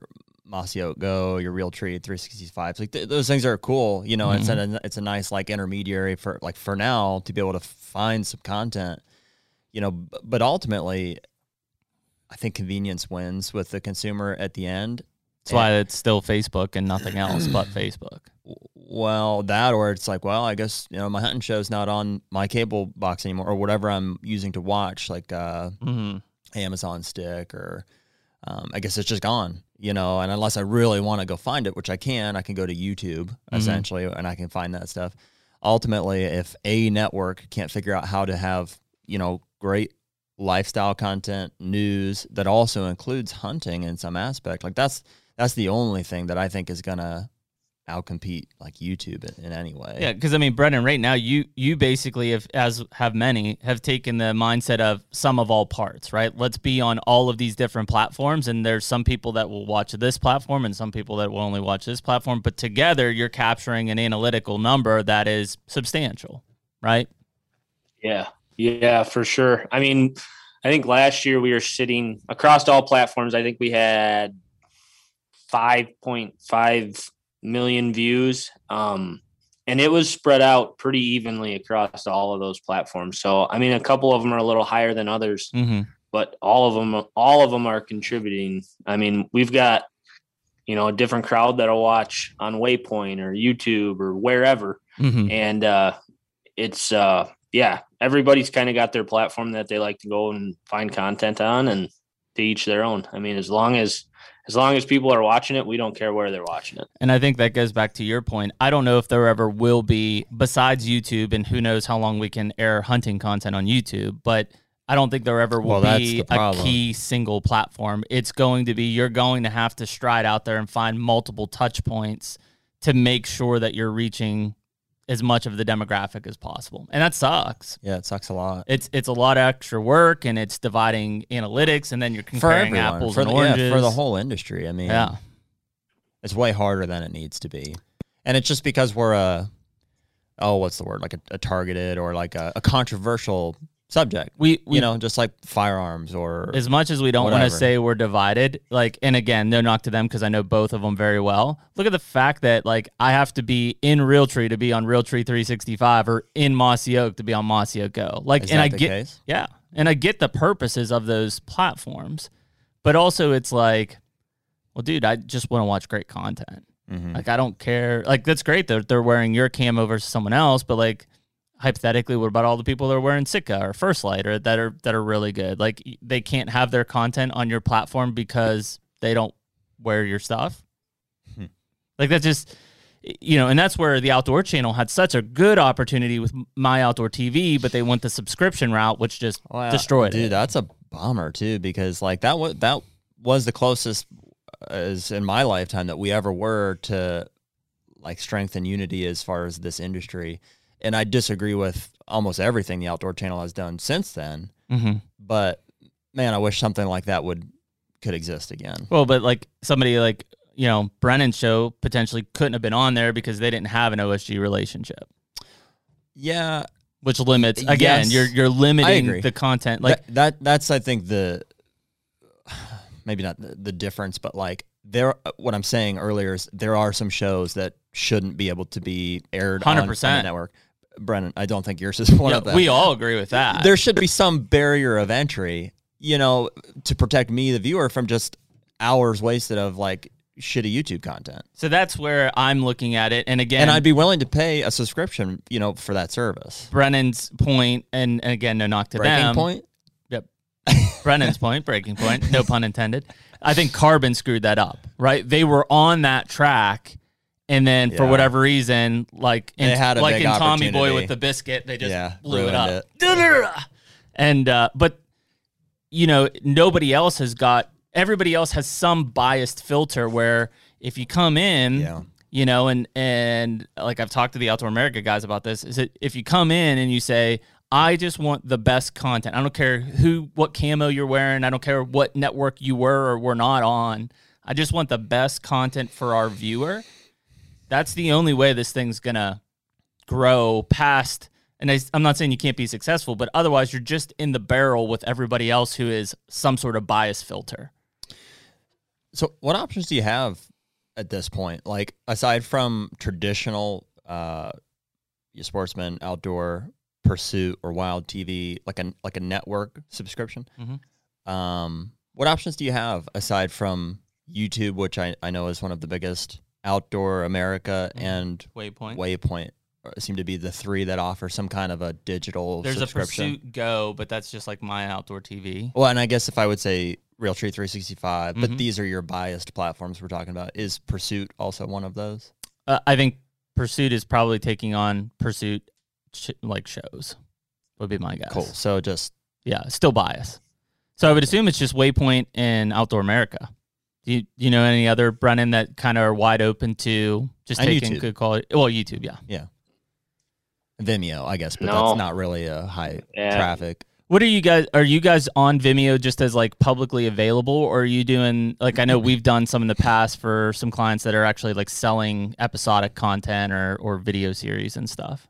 Mossy Oak Go, your Realtree 365, like th- those things are cool. You know, mm-hmm. it's a it's a nice like intermediary for like for now to be able to find some content. You know, b- but ultimately, I think convenience wins with the consumer at the end. That's why it's still Facebook and nothing else but Facebook. Well, that or it's like, well, I guess you know my hunting show's not on my cable box anymore, or whatever I'm using to watch. Like, uh, mm-hmm. Amazon stick or um, I guess it's just gone, you know. And unless I really want to go find it, which I can, I can go to YouTube mm-hmm. essentially and I can find that stuff. Ultimately, if a network can't figure out how to have, you know, great lifestyle content, news that also includes hunting in some aspect, like that's that's the only thing that I think is gonna outcompete like YouTube in, in any way. Yeah, because I mean, Brennan, right now you you basically have as have many have taken the mindset of some of all parts, right? Let's be on all of these different platforms, and there's some people that will watch this platform and some people that will only watch this platform, but together you're capturing an analytical number that is substantial, right? Yeah, yeah, for sure. I mean, I think last year we were sitting across all platforms. I think we had 5.5 million views. Um, and it was spread out pretty evenly across all of those platforms. So, I mean, a couple of them are a little higher than others, mm-hmm. but all of them, all of them are contributing. I mean, we've got, you know, a different crowd that'll watch on Waypoint or YouTube or wherever. Mm-hmm. And, uh, it's, uh, yeah, everybody's kind of got their platform that they like to go and find content on and to each their own. I mean, as long as as long as people are watching it, we don't care where they're watching it. And I think that goes back to your point. I don't know if there ever will be, besides YouTube, and who knows how long we can air hunting content on YouTube, but I don't think there ever will well, be a key single platform. It's going to be, you're going to have to stride out there and find multiple touch points to make sure that you're reaching as much of the demographic as possible. And that sucks. Yeah, it sucks a lot. It's it's a lot of extra work and it's dividing analytics and then you're comparing apples for and the, oranges. Yeah, for the whole industry. I mean, yeah. it's way harder than it needs to be. And it's just because we're a oh, what's the word? Like a, a targeted or like a, a controversial subject. We, we, you know, just like firearms or as much as we don't want to say we're divided. Like, and again, no knock to them because I know both of them very well. Look at the fact that like I have to be in Realtree to be on Realtree 365 or in Mossy Oak to be on Mossy Oak Go. Like, Is and I get case? yeah, and I get the purposes of those platforms, but also it's like, well, dude, I just want to watch great content. Mm-hmm. Like, I don't care. Like, that's great that they're wearing your camo versus someone else, but like hypothetically, what about all the people that are wearing Sitka or First Lite or that are that are really good? Like they can't have their content on your platform because they don't wear your stuff. Hmm. Like that's just you know, and that's where the outdoor channel had such a good opportunity with my outdoor TV, but they went the subscription route, which just destroyed dude, it. Dude, that's a bummer too, because like that was that was the closest as in my lifetime that we ever were to like strength and unity as far as this industry and I disagree with almost everything the Outdoor Channel has done since then. Mm-hmm. But man, I wish something like that would could exist again. Well, but like somebody like you know Brennan's show potentially couldn't have been on there because they didn't have an OSG relationship. Yeah, which limits again. Yes, you're you're limiting the content. Like that, that. That's I think the maybe not the, the difference, but like there, what I'm saying earlier is there are some shows that shouldn't be able to be aired on, on the network. Brennan, I don't think yours is one Yeah, of them. we all agree with that. there should be some barrier of entry, you know, to protect me, the viewer, from just hours wasted of like shitty YouTube content. so that's where I'm looking at it. And again, And I'd be willing to pay a subscription, you know, for that service. Brennan's point, and, and again, no knock to Breaking them. point. Yep. Brennan's point, breaking point, no pun intended. I think Carbon screwed that up, right? They were on that track, and then for Yeah. whatever reason, like in, They had a like big in Tommy Boy opportunity. with the biscuit, they just Yeah, blew it ruined up. And uh, but you know, nobody else has got. Everybody else has some biased filter where if you come in, Yeah. you know, and and like I've talked to the Outdoor America guys about this, is that if you come in and you say, I just want the best content. I don't care who what camo you're wearing, I don't care what network you were or were not on. I just want the best content for our viewer. That's the only way this thing's gonna grow past and I, I'm not saying you can't be successful, but otherwise you're just in the barrel with everybody else who is some sort of bias filter. So, what options do you have at this point? Like, aside from traditional uh, sportsman, outdoor pursuit, or wild TV, like a like a network subscription. Mhm. Um, what options do you have aside from YouTube, which I, I know is one of the biggest outdoor America Mhm. and Waypoint. Waypoint seem to be the three that offer some kind of a digital There's a. Pursuit Go, but that's just like my outdoor TV. Well, and I guess if I would say Realtree 365, but Mhm. these are your biased platforms we're talking about. Is Pursuit also one of those? Uh, I think Pursuit is probably taking on Pursuit sh- like shows. Would be my guess. Cool. So just Yeah, still bias. So I would assume it's just Waypoint and Outdoor America. Do you, do you know any other Brennan that kind of are wide open to just And taking YouTube. good quality? Well, YouTube, yeah, yeah. Vimeo, I guess, but No. that's not really a high Yeah. traffic. What are you guys? Are you guys on Vimeo just as like publicly available, or are you doing like I know we've done some in the past for some clients that are actually like selling episodic content or or video series and stuff.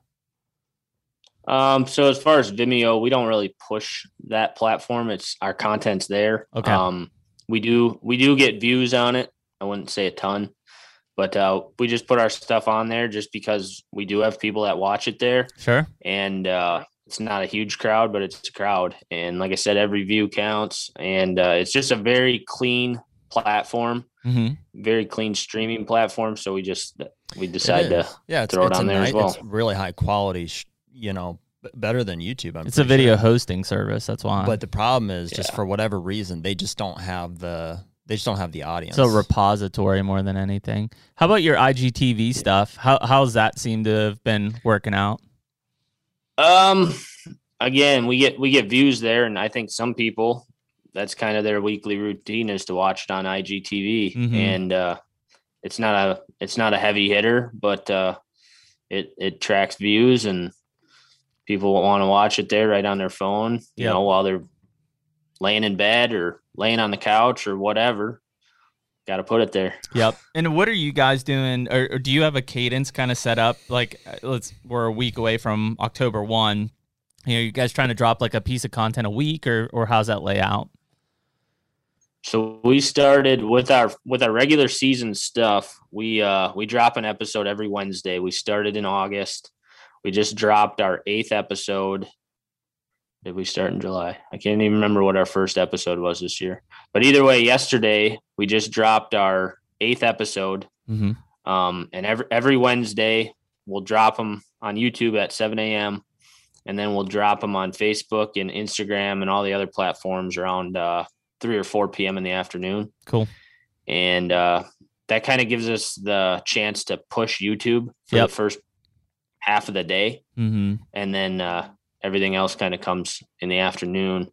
Um, so as far as Vimeo, we don't really push that platform. It's our content's there. Okay. Um, we do we do get views on it. I wouldn't say a ton, but uh, we just put our stuff on there just because we do have people that watch it there, Sure. and uh, it's not a huge crowd, but it's a crowd. And like I said, every view counts, and uh, it's just a very clean platform, Mm-hmm. very clean streaming platform. So we just we decide to yeah, it's, throw it on there as well. It's really high quality, sh- you know, better than YouTube. I'm It's a video sure. hosting service. That's why. But the problem is just Yeah. for whatever reason, they just don't have the they just don't have the audience. it's a repository more than anything. How about your IGTV stuff? How how's that seem to have been working out? Um, again, we get we get views there, and I think some people that's kind of their weekly routine is to watch it on IGTV, Mhm. and uh, it's not a it's not a heavy hitter, but uh, it it tracks views, and people want to watch it there right on their phone, you Yep. know, while they're laying in bed or laying on the couch or whatever. Got to put it there. Yep. And what are you guys doing? Or, or do you have a cadence kind of set up? Like, uh, let's we're a week away from October one. You know, you guys trying to drop like a piece of content a week, or or how's that lay out? So we started with our with our regular season stuff. We uh we drop an episode every Wednesday. We started in August. We just dropped our eighth episode. Did we start in July? I can't even remember what our first episode was this year. But either way, yesterday we just dropped our eighth episode. Mm-hmm. Um, and every every Wednesday we'll drop them on YouTube at 7 a.m. and then we'll drop them on Facebook and Instagram and all the other platforms around uh, 3 or 4 p.m. in the afternoon. Cool. And uh, that kind of gives us the chance to push YouTube for Yep. the first half of the day, Mm-hmm. and then uh, everything else kind of comes in the afternoon.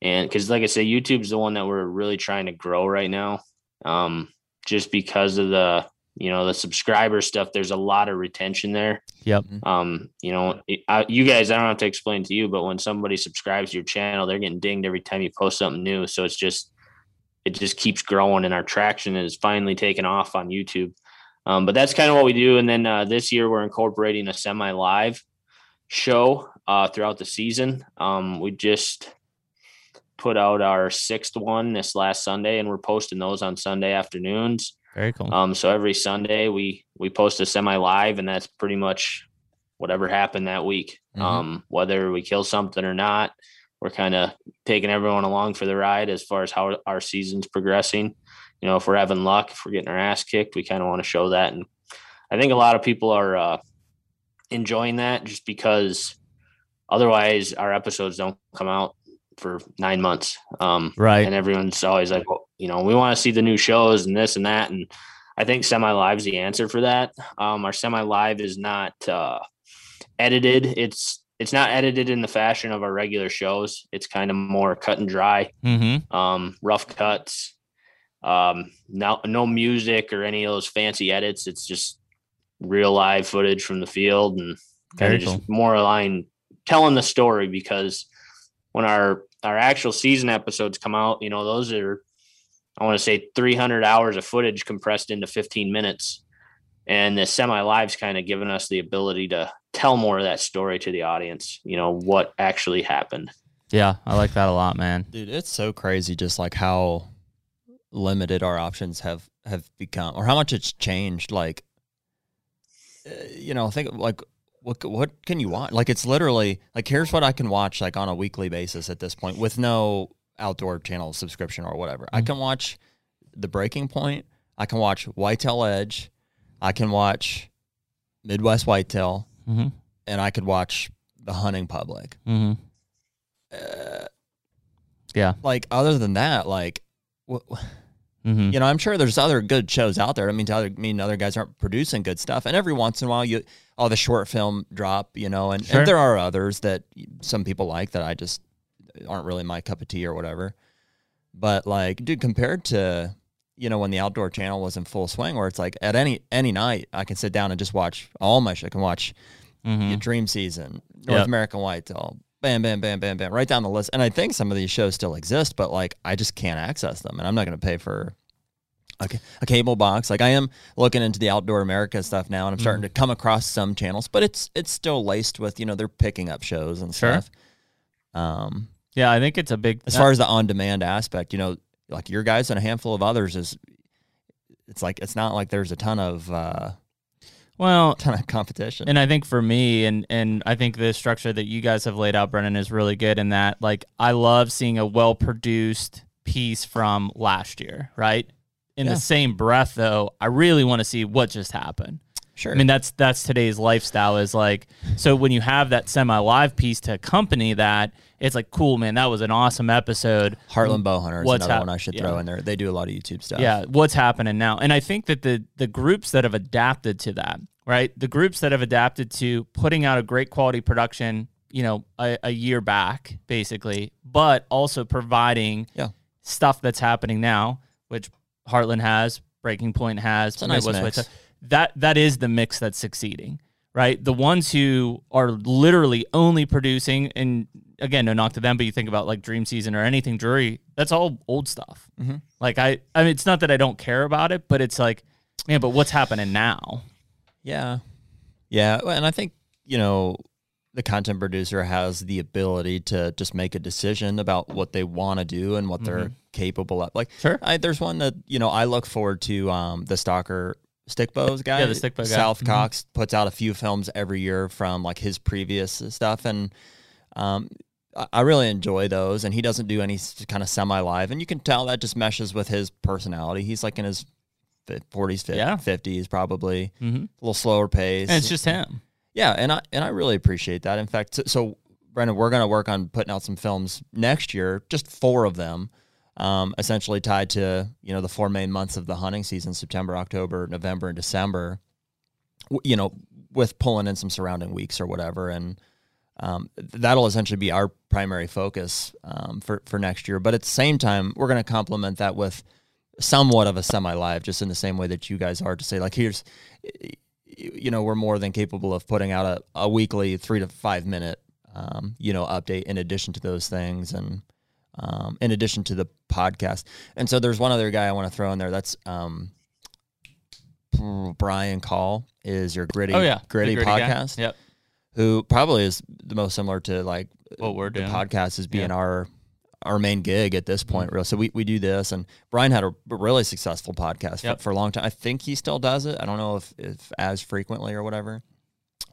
And because, like I say, YouTube's the one that we're really trying to grow right now, um, just because of the you know the subscriber stuff. There's a lot of retention there. Yep. Um, you know, I, you guys, I don't have to explain to you, but when somebody subscribes to your channel, they're getting dinged every time you post something new. So it's just, it just keeps growing, and our traction is finally taking off on YouTube. Um, but that's kind of what we do. And then uh, this year, we're incorporating a semi-live show uh, throughout the season. Um, we just put out our sixth one this last Sunday, and we're posting those on Sunday afternoons. Very cool. Um, so every Sunday we we post a semi live, and that's pretty much whatever happened that week. Mhm. Um, whether we kill something or not, we're kind of taking everyone along for the ride as far as how our season's progressing. You know, if we're having luck, if we're getting our ass kicked, we kind of want to show that, and I think a lot of people are uh, enjoying that just because otherwise our episodes don't come out for nine months. Um, right. and everyone's always like, well, you know, we want to see the new shows and this and that. And I think semi live is the answer for that. Um, our semi live is not uh, edited. It's it's not edited in the fashion of our regular shows. It's kind of more cut and dry, mm-hmm. um, rough cuts. Um, no, no music or any of those fancy edits. It's just real live footage from the field and kind Very of just cool. more aligned telling the story because when our our actual season episodes come out, you know, those are I want to say 300 hours of footage compressed into 15 minutes. And the semi lives kind of given us the ability to tell more of that story to the audience, you know, what actually happened. Yeah, I like that a lot, man. Dude, it's so crazy just like how limited our options have have become or how much it's changed like uh, you know, think like what what can you watch? Like it's literally like here's what I can watch like on a weekly basis at this point with no outdoor channel subscription or whatever. I Mhm. can watch The Breaking Point, I can watch Whitetail Edge, I can watch Midwest Whitetail, Mm-hmm. and I could watch The Hunting Public. Mm-hmm. Uh, Yeah. like other than that, like Mm-hmm. you know, I'm sure there's other good shows out there. I mean, to other, I mean, other guys aren't producing good stuff, and every once in a while, you oh, the short film drop, you know, and, Sure. and there are others that some people like that I just aren't really my cup of tea or whatever. But like, dude, compared to you know when the outdoor channel was in full swing, where it's like at any any night I can sit down and just watch all my. sh- I can watch Mm-hmm. Dream Season, North Yep. American Whitetail, bam, bam, bam, bam, bam, right down the list. And I think some of these shows still exist, but like I just can't access them, and I'm not going to pay for a, a cable box. Like I am looking into the Outdoor America stuff now, and I'm starting to come across some channels, but it's it's still laced with you know they're picking up shows and Sure. stuff. Um, Yeah, I think it's a big. as far as the on-demand aspect, you know, like your guys and a handful of others is. It's like it's not like there's a ton of uh, well, kind of competition. And I think for me, and and I think the structure that you guys have laid out, Brennan, is really good in that. Like, I love seeing a well produced piece from last year, right? In Yeah. the same breath, though, I really want to see what just happened. Sure. I mean, that's that's today's lifestyle. Is like so when you have that semi live piece to accompany that, it's like cool, man. That was an awesome episode. Heartland Bowhunter is What's another hap- one I should yeah. throw in there. They do a lot of YouTube stuff. Yeah, what's happening now? And I think that the the groups that have adapted to that, right? The groups that have adapted to putting out a great quality production, you know, a, a year back, basically, but also providing Yeah. stuff that's happening now, which Heartland has, Breaking Point has, It's a nice mix. That that is the mix that's succeeding, right? The ones who are literally only producing, and again, no knock to them, but you think about like Dream Season or anything Drury, that's all old stuff. Mhm. Like I, I mean, it's not that I don't care about it, but it's like, man, but what's happening now? Yeah. Yeah. And I think, you know, the content producer has the ability to just make a decision about what they want to do and what they're capable of. Like, Sure. I, there's one that, you know, I look forward to um, the Stalker Stick Bows guy. Yeah, the Stick Bow guy. South Mhm. Cox puts out a few films every year from like his previous stuff. And, um, I- really enjoy those, and he doesn't do any kind of semi live, and you can tell that just meshes with his personality. He's like in his forties, Yeah. fifties, probably Mm-hmm. a little slower pace. And it's just him. yeah, and I and I really appreciate that. In fact, so, so Brennan, we're going to work on putting out some films next year, just four of them, um, essentially tied to you know the four main months of the hunting season: September, October, November, and December. You know, with pulling in some surrounding weeks or whatever, and um, that'll essentially be our primary focus um, for for next year. But at the same time, we're going to complement that with somewhat of a semi live, just in the same way that you guys are to say, like, here's, you know, we're more than capable of putting out a, a weekly three to five minute, um, you know, update in addition to those things and um, in addition to the podcast. And so there's one other guy I want to throw in there. That's um, Brian Call is your gritty, Oh yeah, gritty, The guy. podcast Yep. who probably is the most similar to like What we're the doing. podcast is being Yeah. our our main gig at this point. Real, so we, we do this, and Brian had a really successful podcast Yep. for, for a long time. I think he still does it. I don't know if, if as frequently or whatever,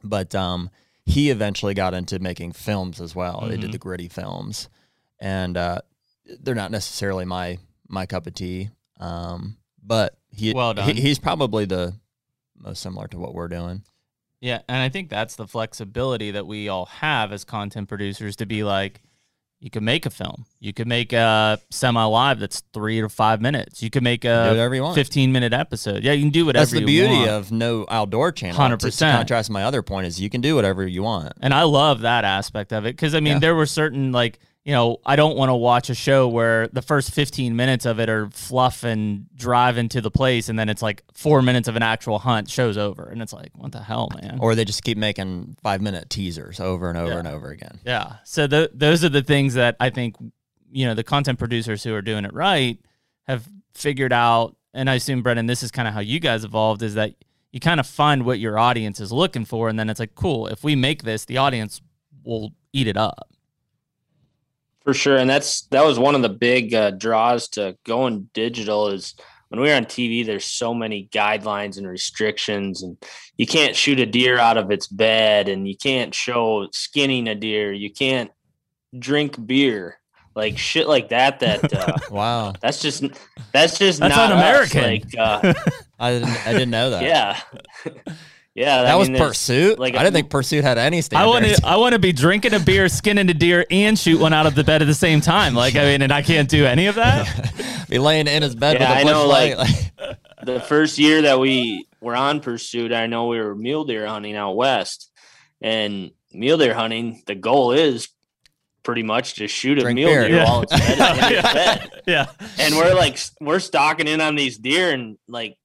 but um, he eventually got into making films as well. They did Mhm. the gritty films, and uh, they're not necessarily my my cup of tea. Um, but he, Well he he's probably the most similar to what we're doing. Yeah, and I think that's the flexibility that we all have as content producers to be like, you could make a film, you could make a semi live that's three to five minutes, you could make a whatever you want. fifteen minute episode. Yeah, you can do whatever. That's the you beauty want. of no outdoor channel. 100%. To, to contrast my other point is you can do whatever you want. And I love that aspect of it because I mean, Yeah. there were certain like you know, I don't want to watch a show where the first 15 minutes of it are fluff and drive into the place, and then it's like four minutes of an actual hunt, show's over, and it's like, what the hell, man? Or they just keep making five minute teasers over and over Yeah. and over again. Yeah. So th- those are the things that I think, you know, the content producers who are doing it right have figured out. And I assume, Brennan, this is kind of how you guys evolved is that you kind of find what your audience is looking for. And then it's like, cool, if we make this, the audience will eat it up. For sure, and that's that was one of the big uh, draws to going digital is when we were on TV. There's so many guidelines and restrictions, and you can't shoot a deer out of its bed, and you can't show skinning a deer. You can't drink beer, like shit like that. That uh, Wow. that's just that's just That's not un-American. Like, uh, I didn't I didn't know that. yeah, yeah. That I was mean, there's- Pursuit. like, I didn't think Pursuit had any I want to, I want to be drinking a beer, skinning a deer, and shoot one out of the bed at the same time. Like, I mean, and I can't do any of that. be laying in his bed Yeah, I with a bush know, light. like- the first year that we were on pursuit, I know we were mule deer hunting out west, and mule deer hunting. The goal is pretty much to shoot a Drink mule beer. deer Yeah. while it's bedded in its bed. yeah. And we're like, we're stalking in on these deer, and like,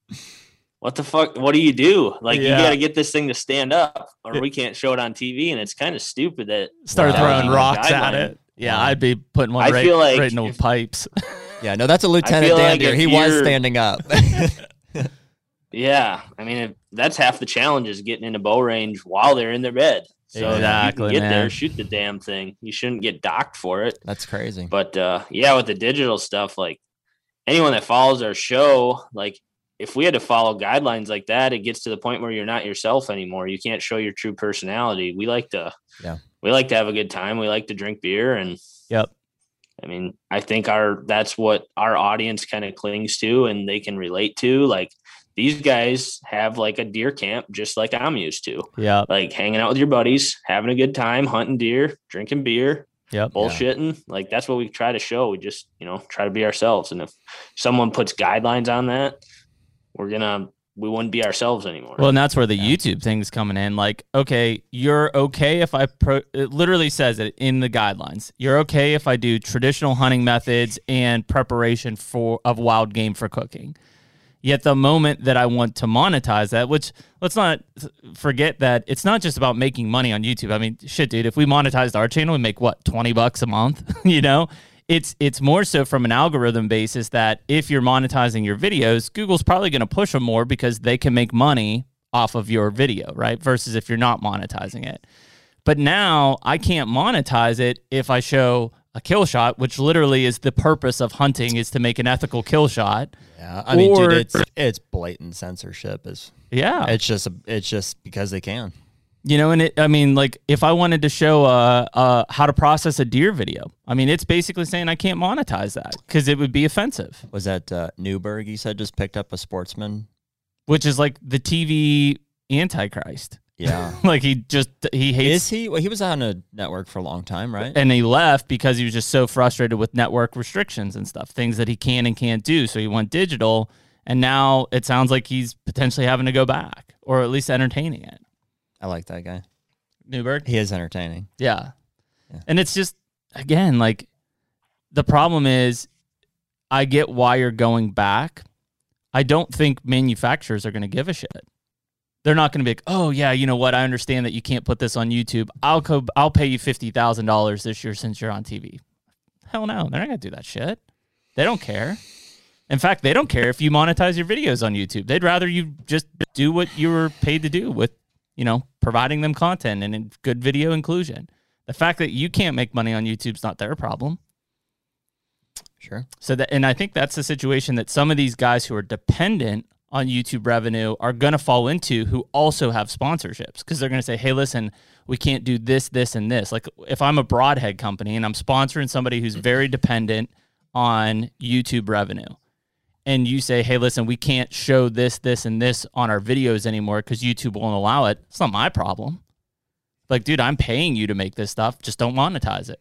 what the fuck? What do you do? Like, Yeah. you got to get this thing to stand up, or Yeah. we can't show it on TV. And it's kind of stupid that Start Wow. throwing Wow. rocks at it. Yeah, I'd be putting one I right, feel like right into if- pipes. yeah, no, that's a Lieutenant feel Dan like He was standing up. Yeah, I mean if, that's half the challenge is getting into bow range while they're in their bed. So if Exactly, you can get man. there, shoot the damn thing. You shouldn't get docked for it. that's crazy. But uh, yeah, with the digital stuff, like anyone that follows our show, like if we had to follow guidelines like that, it gets to the point where you're not yourself anymore. You can't show your true personality. We like to, Yeah. we like to have a good time. We like to drink beer, and Yep. I mean, I think our that's what our audience kind of clings to, and they can relate to. Like these guys have like a deer camp, just like I'm used to, yeah. like hanging out with your buddies, having a good time, hunting deer, drinking beer, Yep. bullshitting. Like that's what we try to show. We just, you know, try to be ourselves. And if someone puts guidelines on that, we're gonna we wouldn't be ourselves anymore. Well, and that's where the Yeah. YouTube thing's coming in. Like, okay, you're okay if I pro. It literally says it in the guidelines. You're okay if I do traditional hunting methods and preparation for of wild game for cooking. Yet the moment that I want to monetize that, which let's not forget that it's not just about making money on YouTube. I mean, shit, dude, if we monetized our channel, we make what twenty bucks a month. you know, it's it's more so from an algorithm basis that if you're monetizing your videos, Google's probably going to push them more because they can make money off of your video, right? Versus if you're not monetizing it. But now I can't monetize it if I show a kill shot, which literally is the purpose of hunting is to make an ethical kill shot. Yeah, I mean, Or- dude, it's it's blatant censorship. Is Yeah. it's just a, it's just because they can. You know, and it, I mean, like if I wanted to show uh, uh, how to process a deer video, I mean, it's basically saying I can't monetize that because it would be offensive, Was that uh, Newberg? You said just picked up a sportsman. which is like the TV antichrist. Yeah, like he just he hates is he? Well, he was on a network for a long time, right? and he left because he was just so frustrated with network restrictions and stuff, things that he can and can't do. So he went digital, and now it sounds like he's potentially having to go back or at least entertaining it. I like that guy. Newberg. He is entertaining. Yeah. Yeah. And it's just again like the problem is I get why you're going back. I don't think manufacturers are going to give a shit. They're not going to be like, "Oh yeah, you know what? I understand that you can't put this on YouTube. I'll co- I'll pay you $50,000 this year since you're on TV." Hell no. They're not going to do that shit. They don't care. In fact, they don't care if you monetize your videos on YouTube. They'd rather you just do what you were paid to do with, you know, providing them content and good video inclusion. The fact that you can't make money on YouTube's not their problem. Sure. So that, and I think that's the situation that some of these guys who are dependent on YouTube revenue are going to fall into who also have sponsorships because they're going to say, hey, listen, we can't do this, this, and this. Like if I'm a broadhead company and I'm sponsoring somebody who's very dependent on YouTube revenue, and you say, hey, listen, we can't show this, this, and this on our videos anymore because YouTube won't allow it, it's not my problem. Like, dude, I'm paying you to make this stuff. Just don't monetize it.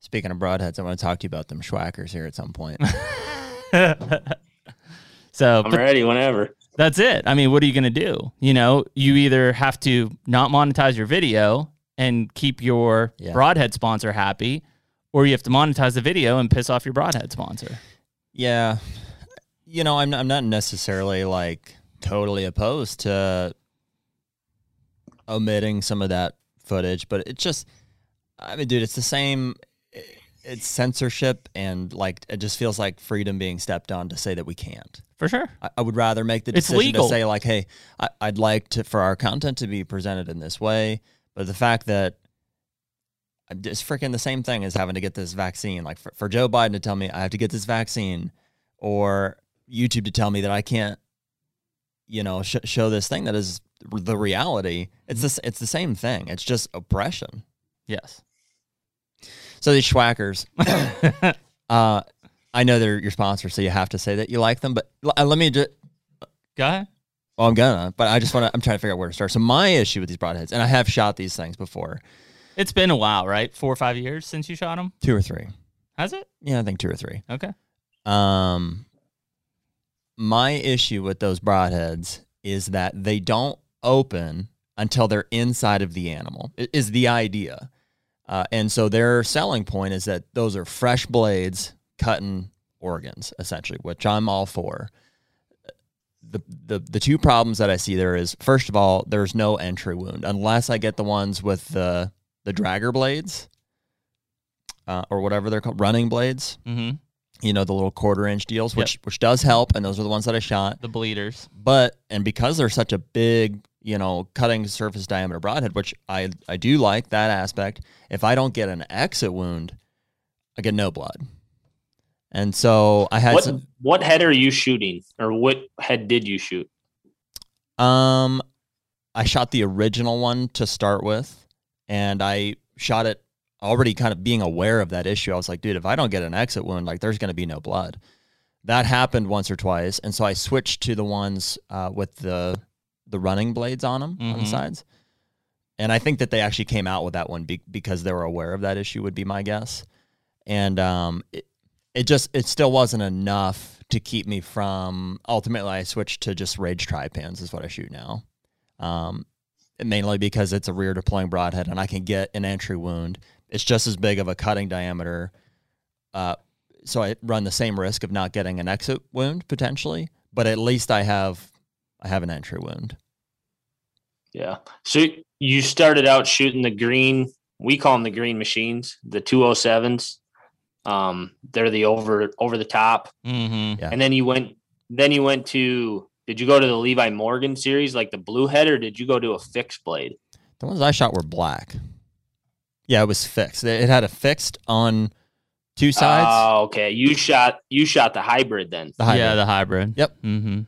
Speaking of broadheads, I want to talk to you about them Swhackers here at some point. so I'm but ready whenever. that's it. I mean, what are you going to do? You know, you either have to not monetize your video and keep your Yeah. broadhead sponsor happy, or you have to monetize the video and piss off your broadhead sponsor. Yeah. You know, I'm not, I'm not necessarily like totally opposed to omitting some of that footage, but it just I mean, dude, it's the same it's censorship and like it just feels like freedom being stepped on to say that we can't. For sure. I, I would rather make the It's decision legal. to say like, hey, I, I'd like to for our content to be presented in this way, but the fact that it's freaking the same thing as having to get this vaccine. Like for, for Joe Biden to tell me I have to get this vaccine, or YouTube to tell me that I can't, you know, sh- show this thing that is the reality. It's this. It's the same thing. It's just oppression. Yes. So these Swhackers, uh, I know they're your sponsor, so you have to say that you like them. But l- let me just. Go ahead. Well, I'm gonna, but I just want to. I'm trying to figure out where to start. So my issue with these broadheads, and I have shot these things before, It's been a while, right? Four or five years since you shot them. two or three. Has it? Yeah, I think two or three. Okay. Um, my issue with those broadheads is that they don't open until they're inside of the animal. Is the idea, uh, and so their selling point is that those are fresh blades cutting organs, essentially, which I'm all for. The, the the two problems that I see there is first of all there's no entry wound unless I get the ones with the the dragger blades uh, or whatever they're called running blades Mm-hmm. You know, the little quarter inch deals, which which does help, and those are the ones that I shot. The bleeders. But and because they're such a big, you know, cutting surface diameter broadhead, which I I do like that aspect. If I don't get an exit wound, I get no blood. And so I had What some, what head are you shooting, or what head did you shoot? um I shot the original one to start with, and I shot it already kind of being aware of that issue. I was like, dude, if I don't get an exit wound, like there's going to be no blood. That happened once or twice, and so I switched to the ones uh, with the the running blades on them on the Mhm. sides. And I think that they actually came out with that one be- because they were aware of that issue. Would be my guess. And um, it, it just it still wasn't enough to keep me from. Ultimately, I switched to just Rage Trypans is what I shoot now. Um, mainly because it's a rear deploying broadhead and I can get an entry wound. It's just as big of a cutting diameter. Uh, so I run the same risk of not getting an exit wound potentially, but at least I have I have an entry wound. Yeah. So you started out shooting the green. We call them the green machines, the 207s. Um, they're the over over the top, Mm-hmm. Yeah. and then you went. Then you went to. Did you go to the Levi Morgan series, like the blue head, or did you go to a fixed blade? The ones I shot were black. Yeah, it was fixed. It it had a fixed on two sides. Oh, okay. You shot. You shot the hybrid then. the hybrid. Yeah, the hybrid. Yep. Mm-hmm.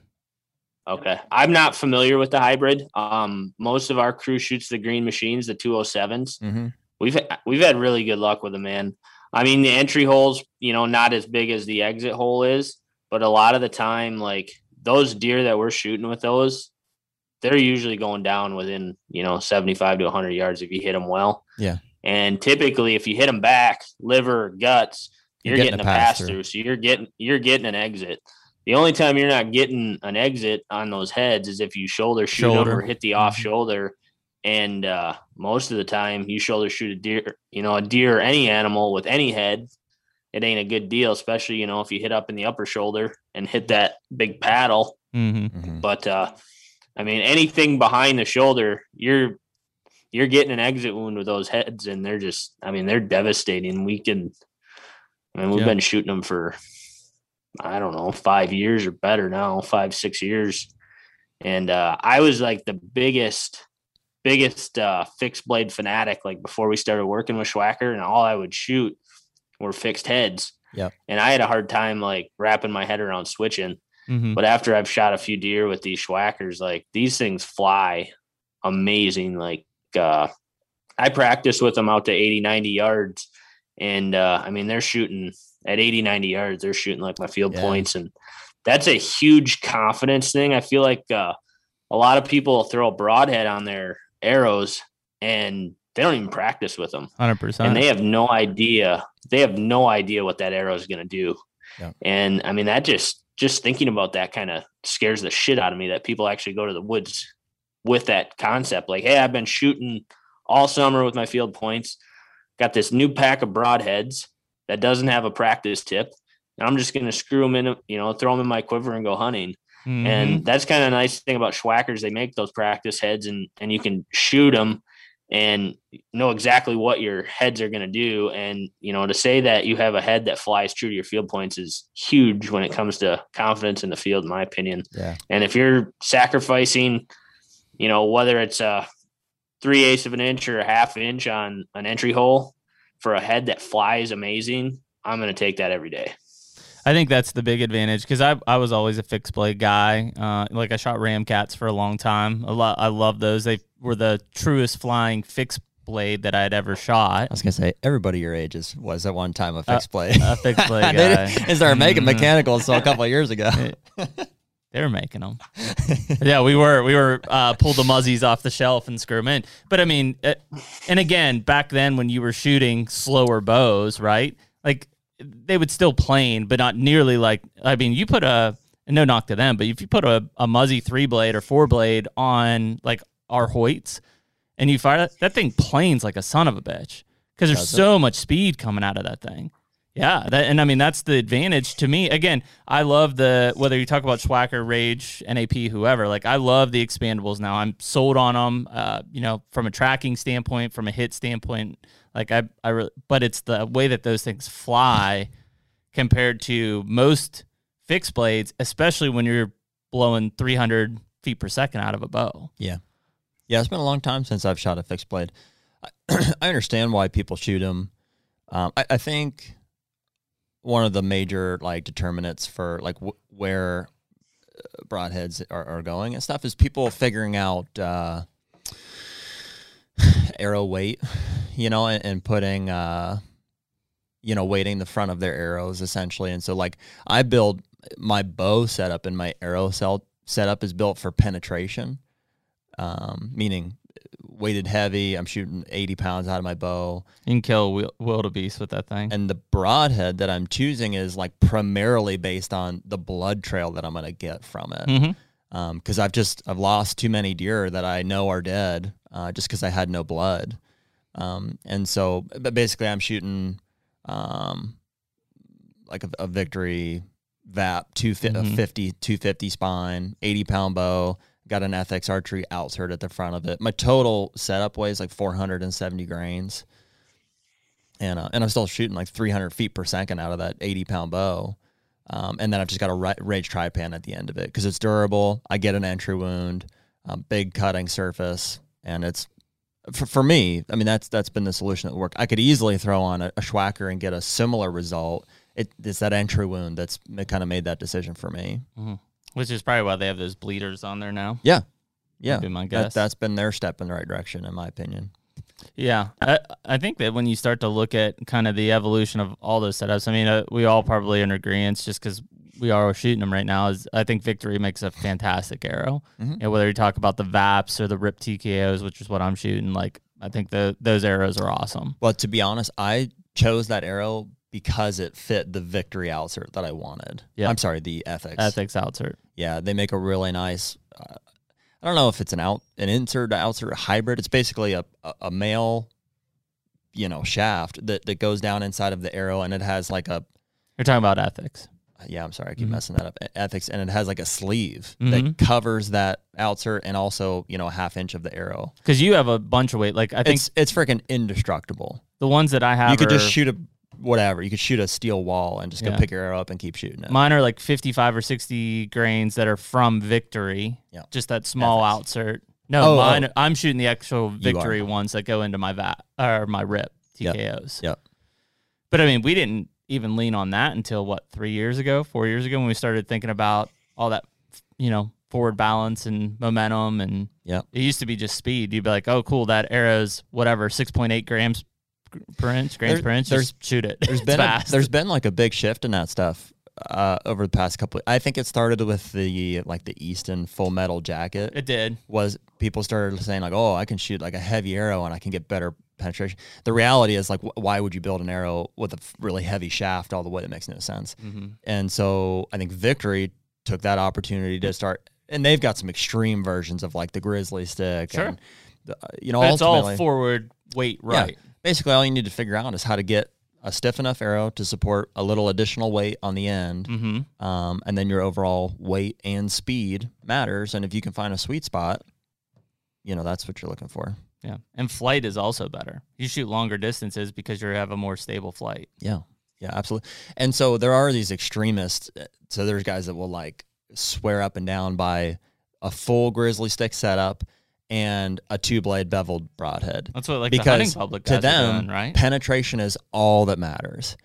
Okay. I'm not familiar with the hybrid. Um, most of our crew shoots the green machines, the 207s. hmm We've we've had really good luck with them, man. I mean, the entry holes, you know, not as big as the exit hole is, but a lot of the time, like those deer that we're shooting with those, they're usually going down within, you know, 75 to 100 yards if you hit them well. Yeah. And typically, if you hit them back, liver, guts, You're you're, getting getting, a a pass pass-through. So you're getting you're getting an exit. The only time you're not getting an exit on those heads is if you shoulder shoot Shoulder. or hit the off Mhm. shoulder. And uh, most of the time, you shoulder shoot a deer, you know, a deer or any animal with any head, it ain't a good deal, especially you know if you hit up in the upper shoulder and hit that big paddle. Mm-hmm. hmm But uh, I mean, anything behind the shoulder, you're you're getting an exit wound with those heads, and they're just, I mean, they're devastating. We can, I mean, we've Yeah. been shooting them for, I don't know, five years or better now, five six years, and uh, I was like the biggest. Biggest uh, fixed blade fanatic, like before we started working with Swhacker, and all I would shoot were fixed heads. Yeah. And I had a hard time like wrapping my head around switching. Mhm. But after I've shot a few deer with these Swhackers, like these things fly amazing. Like uh I practice with them out to 80, 90 yards. And uh I mean they're shooting at 80, 90 yards, they're shooting like my field Yeah. points. And that's a huge confidence thing. I feel like uh a lot of people throw a broadhead on their arrows and they don't even practice with them Hundred percent. and they have no idea they have no idea what that arrow is going to do Yeah. and i mean that just just thinking about that kind of scares the shit out of me that people actually go to the woods with that concept like hey i've been shooting all summer with my field points got this new pack of broadheads that doesn't have a practice tip and i'm just going to screw them in you know throw them in my quiver and go hunting Mhm. and that's kind of a nice thing about Swhackers. They make those practice heads and, and you can shoot them and know exactly what your heads are going to do. And, you know, to say that you have a head that flies true to your field points is huge when it comes to confidence in the field, in my opinion. Yeah. And if you're sacrificing, you know, whether it's a three eighths of an inch or a half inch on an entry hole for a head that flies amazing, I'm going to take that every day. I think that's the big advantage because I, I was always a fixed blade guy. Uh, like I shot Ramcats for a long time. A lot, I love those. They were the truest flying fixed blade that I had ever shot. I was gonna say everybody your age is was at one time a fixed blade. A fixed blade they, guy. didn't- they started making mechanicals so a couple of years ago. They were making them. yeah, we were we were uh, pull the muzzies off the shelf and screw them in. But I mean, uh, and again, back then when you were shooting slower bows, right? Like they would still plane, but not nearly like. I mean, you put a no knock to them, but if you put a, a muzzy three blade or four blade on like our Hoyts, and you fire that, that thing planes like a son of a bitch because there's Does it? so much speed coming out of that thing. Yeah, that, and I mean that's the advantage to me. Again, I love the whether you talk about Swhacker, Rage, NAP, whoever. Like I love the expandables now. I'm sold on them. Uh, you know, from a tracking standpoint, from a hit standpoint. Like I, I, re- but it's the way that those things fly compared to most fixed blades, especially when you're blowing 300 feet per second out of a bow. Yeah, yeah. it's been a long time since I've shot a fixed blade. I, I understand why people shoot them. Um, I, I think one of the major like determinants for like where uh, broadheads are, are going and stuff is people figuring out uh, arrow weight, you know, and, and putting uh, you know weighting the front of their arrows essentially. And so like I build my bow setup and my arrow cell setup is built for penetration um, meaning weighted heavy. I'm shooting 80 pounds out of my bow. You can kill wildebeest with that thing. And the broadhead that I'm choosing is like primarily based on the blood trail that I'm going to get from it. Mm-hmm. Because I've just, I've lost too many deer that I know are dead uh, just because I had no blood. Um, and so, but basically, I'm shooting um, like a, a victory VAP, two, fi- Mhm. 250 spine, 80 pound bow, got an Ethics Archery outsert at the front of it. My total setup weighs like 470 grains. And, uh, and I'm still shooting like 300 feet per second out of that 80 pound bow. Um, and then I've just got a Rage Trypan at the end of it because it's durable. I get an entry wound, um, big cutting surface, and it's for, for me. I mean, that's that's been the solution that worked. I could easily throw on a, a Swhacker and get a similar result. It, it's that entry wound that's kind of made that decision for me. Which is probably why they have those bleeders on there now. Yeah, yeah. be my That, guess. that's been their step in the right direction, in my opinion. Yeah, I, I think that when you start to look at kind of the evolution of all those setups, I mean, uh, we all probably in agreement just because we are shooting them right now. Is I think Victory makes a fantastic arrow. Mhm. You know, whether you talk about the VAPs or the RIP TKOs, which is what I'm shooting, like I think the those arrows are awesome. Well, to be honest, I chose that arrow because it fit the victory outsert that I wanted. Yeah. I'm sorry, the ethics. Ethics outsert. Yeah, they make a really nice. Uh, I don't know if it's an out an insert to outsert hybrid. It's basically a, a a male, you know, shaft that that goes down inside of the arrow, and it has like a. You're talking about ethics. Yeah, I'm sorry, I keep Mhm. messing that up. Ethics, and it has like a sleeve Mhm. that covers that outsert and also you know a half inch of the arrow. Because you have a bunch of weight. Like I think It's it's freaking indestructible. the ones that I have, You could just shoot a whatever. You could shoot a steel wall and just go Yeah. pick your arrow up and keep shooting it. Mine are like 55 or 60 grains that are from Victory. Yeah. Just that small outsert. No, Oh, oh. mine. oh. I'm shooting the actual Victory ones that go into my VAP or my RIP Yep. TKOs. Yep. But I mean, we didn't even lean on that until what three years ago, four years ago when we started thinking about all that, you know, forward balance and momentum and yeah, it used to be just speed. You'd be like, oh, cool, that arrow's whatever, six point eight grams grams There- there's- Just shoot it. there's been a, there's been like a big shift in that stuff uh, over the past couple. I think it started with the like the Easton Full Metal Jacket. it did. was people started saying like, oh, I can shoot like a heavy arrow and I can get better penetration. The reality is like, wh- why would you build an arrow with a f- really heavy shaft all the way? That makes no sense. Mm-hmm. And so I think Victory took that opportunity to start, and they've got some extreme versions of like the Grizzly Stik. Sure. And uh, you know, But it's all forward weight Yeah. Basically all you need to figure out is how to get a stiff enough arrow to support a little additional weight on the end. Mm-hmm. Um, and then your overall weight and speed matters. And if you can find a sweet spot, you know, that's what you're looking for. Yeah, and flight is also better. You shoot longer distances because you have a more stable flight. Yeah. Yeah, absolutely. And so there are these extremists. uh, So there's guys that will like swear up and down by a full Grizzly Stik setup and a two blade beveled broadhead. That's what like the hunting Because public to them, doing, right? penetration is all that matters.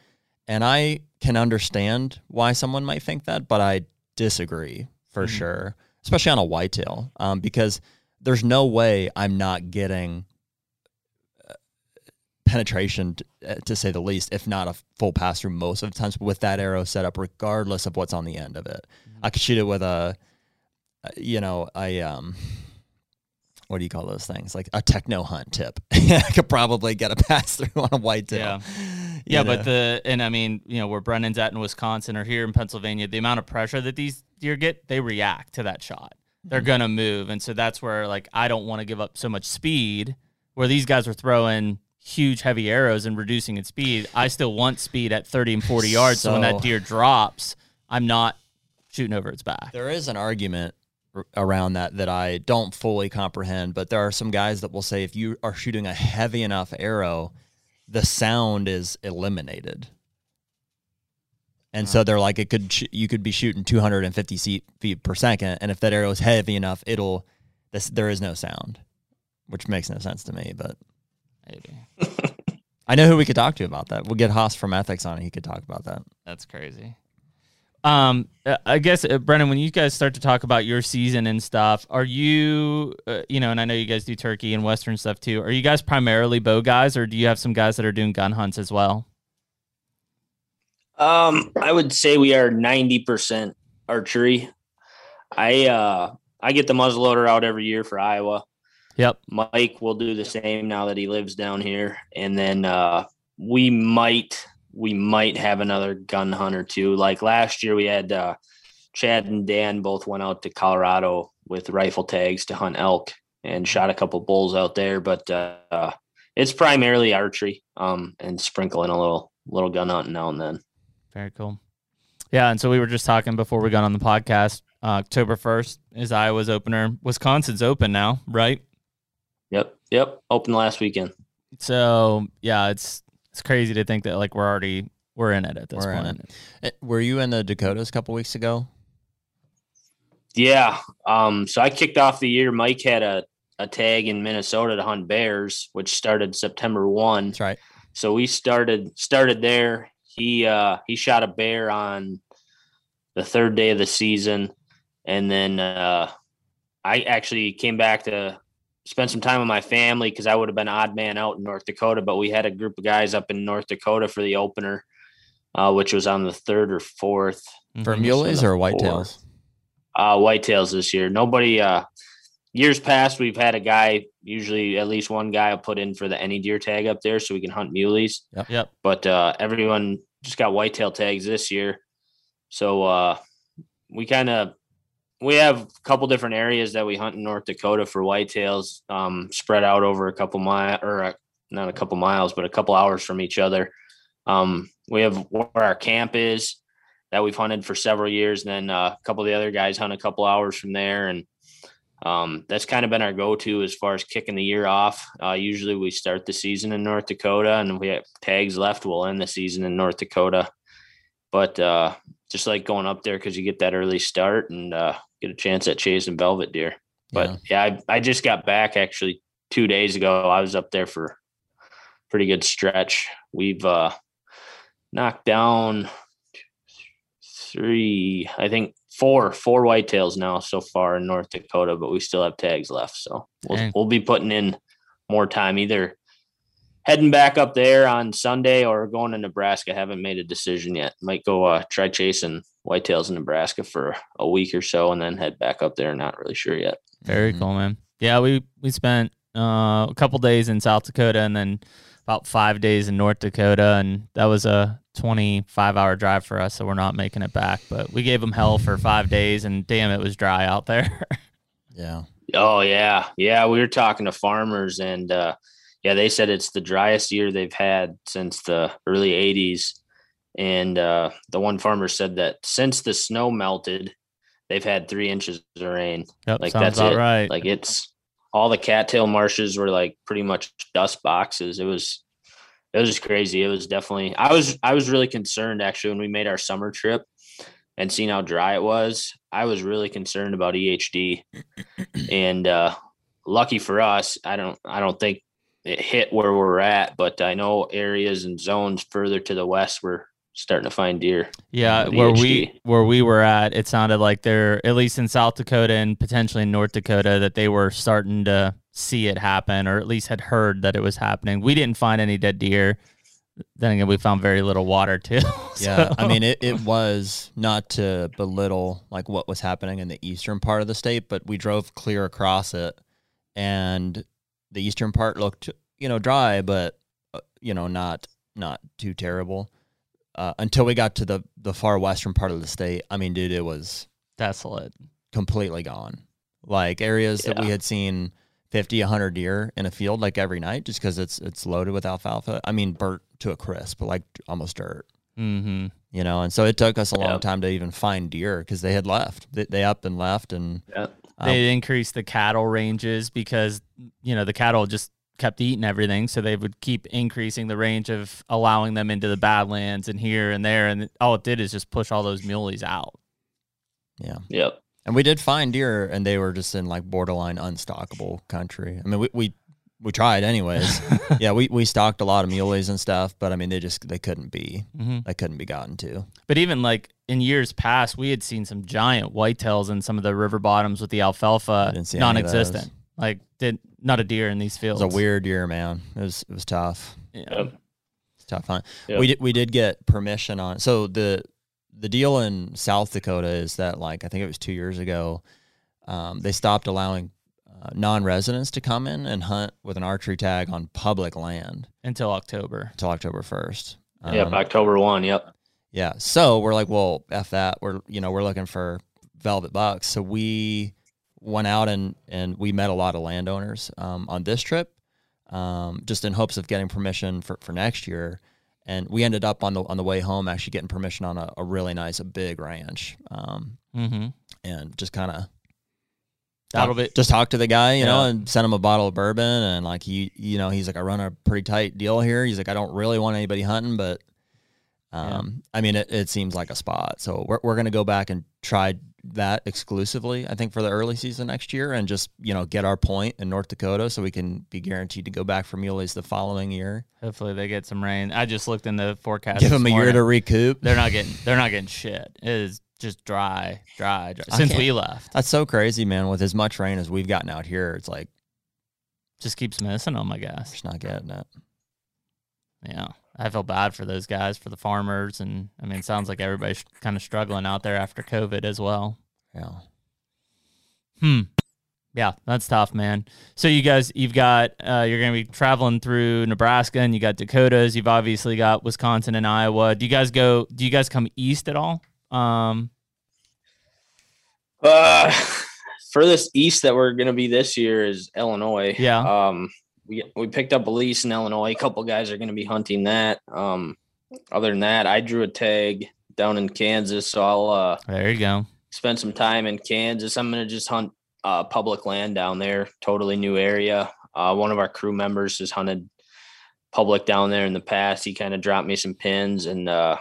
And I can understand why someone might think that, but I disagree for Mhm. sure, especially on a whitetail, um, because there's no way I'm not getting uh, penetration, uh, to say the least, if not a full pass through most of the times with that arrow set up, regardless of what's on the end of it. I could shoot it with a, uh, you know, a um, what do you call those things? Like a techno hunt tip. I could probably get a pass through on a whitetail. Yeah. You Yeah, know? but the and I mean, you know, where Brennan's at in Wisconsin or here in Pennsylvania, the amount of pressure that these deer get, they react to that shot. They're Mm-hmm. gonna move, and so that's where like I don't want to give up so much speed. Where these guys are throwing huge heavy arrows and reducing its speed, I still want speed at thirty and forty yards. So, when that deer drops, I'm not shooting over its back. There is an argument around that that I don't fully comprehend, but there are some guys that will say if you are shooting a heavy enough arrow, the sound is eliminated. And so they're like, it could sh- you could be shooting 250 feet, feet per second, and if that arrow is heavy enough, it'll this there is no sound, which makes no sense to me. But Maybe I know who we could talk to about that. We'll get Haas from Ethics on. He could talk about that. that's crazy. Um, uh, I guess uh, Brennan, when you guys start to talk about your season and stuff, are you, uh, you know, and I know you guys do turkey and western stuff too. Are you guys primarily bow guys, or do you have some guys that are doing gun hunts as well? Um, I would say we are ninety percent archery. I uh I get the muzzleloader out every year for Iowa. Yep. Mike will do the same now that he lives down here, and then uh, we might we might have another gun hunt or two. Like last year, we had uh, Chad and Dan both went out to Colorado with rifle tags to hunt elk and shot a couple bulls out there. But uh, it's primarily archery, um, and sprinkling a little little gun hunting now and then. Very cool. Yeah, and so we were just talking before we got on the podcast. Uh, October first is Iowa's opener. Wisconsin's open now, right? Yep, yep. Open last weekend. So yeah, it's it's crazy to think that like we're already we're in it at this We're point. Eh, Were you in the Dakotas a couple weeks ago? Yeah. Um, so I kicked off the year. Mike had a, a tag in Minnesota to hunt bears, which started September one. That's right. So we started started there. He uh he shot a bear on the third day of the season. And then uh I actually came back to spend some time with my family because I would have been odd man out in North Dakota, but we had a group of guys up in North Dakota for the opener, uh, which was on the third or fourth. For Mhm. muleys or whitetails? Uh, whitetails this year. Nobody. Uh, years past, we've had a guy. Usually, at least one guy will put in for the any deer tag up there, so we can hunt muleys. Yep. yep. But uh, everyone just got whitetail tags this year, so uh, we kind of we have a couple different areas that we hunt in North Dakota for whitetails, um, spread out over a couple mile or uh not a couple miles, but a couple hours from each other. Um, we have where our camp is that we've hunted for several years, and then uh, a couple of the other guys hunt a couple hours from there, and um, that's kind of been our go-to as far as kicking the year off. Uh, usually, we start the season in North Dakota, and we have tags left, we'll end the season in North Dakota. But uh, just like going up there because you get that early start and uh, get a chance at chasing velvet deer. But yeah, I, I just got back actually two days ago. I was up there for a pretty good stretch. We've uh, knocked down three, I think four, four whitetails now so far in North Dakota, but we still have tags left. So we'll, Dang. we'll be putting in more time either heading back up there on Sunday or going to Nebraska. Haven't made a decision yet. Might go uh, try chasing whitetails in Nebraska for a week or so and then head back up there. Not really sure yet. Very Mhm. cool, man. Yeah, we we spent uh, a couple days in South Dakota and then about five days in North Dakota, and that was a 25 hour drive for us. So we're not making it back, but we gave them hell for five days, and damn, it was dry out there. Yeah. Oh yeah, yeah. We were talking to farmers, and uh, yeah, they said it's the driest year they've had since the early '80s. And uh, the one farmer said that since the snow melted, they've had three inches of rain. yep, Like that's it. right. Like it's all the cattail marshes were like pretty much dust boxes. It was it was just crazy. It was definitely I was I was really concerned actually when we made our summer trip and seeing how dry it was. I was really concerned about EHD. and uh lucky for us, I don't I don't think it hit where we're at, but I know areas and zones further to the west were starting to find deer. Yeah, where EHD. we where we were at, it sounded like they're at least in South Dakota and potentially in North Dakota that they were starting to see it happen, or at least had heard that it was happening. We didn't find any dead deer. Then again, we found very little water too. Yeah, I mean, it, it was not to belittle like what was happening in the eastern part of the state, but we drove clear across it, and the eastern part looked, you know, dry, but uh, you know, not not too terrible. Uh, until we got to the the far western part of the state, I mean, dude, it was desolate. completely gone. Like areas that we had seen 50, 100 deer in a field like every night, just because it's it's loaded with alfalfa. I mean, burnt to a crisp, like almost dirt Mm-hmm. you know and so it took us a long Yep. time to even find deer because they had left they, they up and left and Yeah. um, They increased the cattle ranges because you know the cattle just kept eating everything, so they would keep increasing the range of allowing them into the badlands and here and there, and all it did is just push all those muleys out. yeah Yep. and we did find deer and they were just in like borderline unstockable country i mean we we, we tried anyways yeah we, we stocked a lot of muleys and stuff but i mean they just they couldn't be hmm they couldn't be gotten to But even like in years past, we had seen some giant whitetails in some of the river bottoms with the alfalfa Didn't see any of non-existent. Like did not a deer in these fields. it fields. was a weird year man it was it was tough Yeah. Yep. It's tough hunt. Yep. We did we did get permission on. So the the deal in South Dakota is that like I think it was two years ago, um, they stopped allowing uh, non-residents to come in and hunt with an archery tag on public land Until October. until October first. yep. Um, October one. Yep. yeah. So we're like, well, f that. We're you know we're looking for velvet bucks. So we went out and and we met a lot of landowners um, on this trip, um, just in hopes of getting permission for, for next year. And we ended up on the on the way home actually getting permission on a, a really nice, a big ranch, um, Mm-hmm. and just kind of That'll be just talk to the guy, you know, and send him a bottle of bourbon. And like he, you know, he's like, I run a pretty tight deal here. He's like, I don't really want anybody hunting, but Yeah. um, I mean, it, it seems like a spot. So we're we're gonna go back and try that exclusively. I think for the early season next year, and just you know get our point in North Dakota, so we can be guaranteed to go back for muleys the following year. hopefully they get some rain. I just looked in the forecast. Give them a year to recoup. They're not getting. They're not getting shit. It is just dry, dry, dry. Since we left, That's so crazy, man. With as much rain as we've gotten out here, it's like just keeps missing them. I guess. just not getting it. Yeah, I feel bad for those guys, for the farmers, and I mean, it sounds like everybody's kind of struggling out there after COVID as well. Yeah. Hmm. Yeah, that's tough, man. So you guys, you've got, uh, you're gonna be traveling through Nebraska, and you got Dakotas. You've obviously got Wisconsin and Iowa. Do you guys go? Do you guys come east at all? Um, Uh, furthest east that we're gonna be this year is Illinois. Yeah. Um, we we picked up a lease in Illinois. A couple guys are gonna be hunting that. Um, other than that, I drew a tag down in Kansas, so I'll uh there you go. spend some time in Kansas. I'm gonna just hunt uh public land down there. Totally new area. Uh, one of our crew members has hunted public down there in the past. He kind of dropped me some pins and uh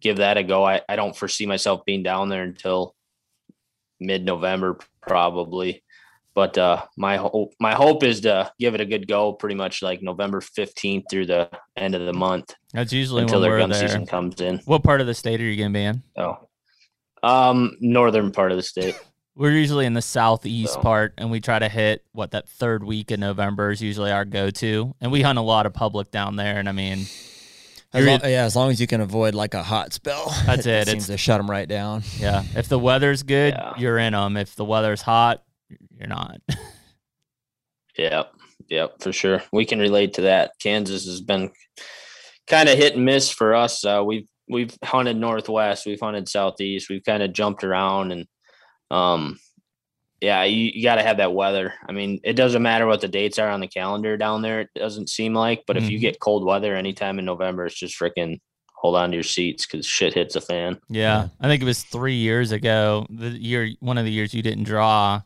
give that a go. I, I don't foresee myself being down there until mid November probably. but uh, my hope my hope is to give it a good go, pretty much like November fifteenth through the end of the month That's usually until when their gun there. season comes in. What part of the state are you gonna be in? Oh, um, northern part of the state. We're usually in the southeast So- part, and we try to hit what that third week in November is usually our go-to, and we hunt a lot of public down there. And I mean, As You're yeah, as long as you can avoid like a hot spell. That's it. it seems It's- to shut them right down. yeah, if the weather's good, Yeah. you're in them. If the weather's hot, you're not. Yep, yep, for sure. We can relate to that. Kansas has been kind of hit and miss for us. Uh, we've we've hunted northwest, we've hunted southeast, we've kind of jumped around, and um, yeah, you, you got to have that weather. I mean, it doesn't matter what the dates are on the calendar down there. It doesn't seem like, but if you Mhm. get cold weather anytime in November, it's just freaking hold on to your seats because shit hits a fan. Yeah. Yeah. I think it was three years ago. The year, one of the years you didn't draw,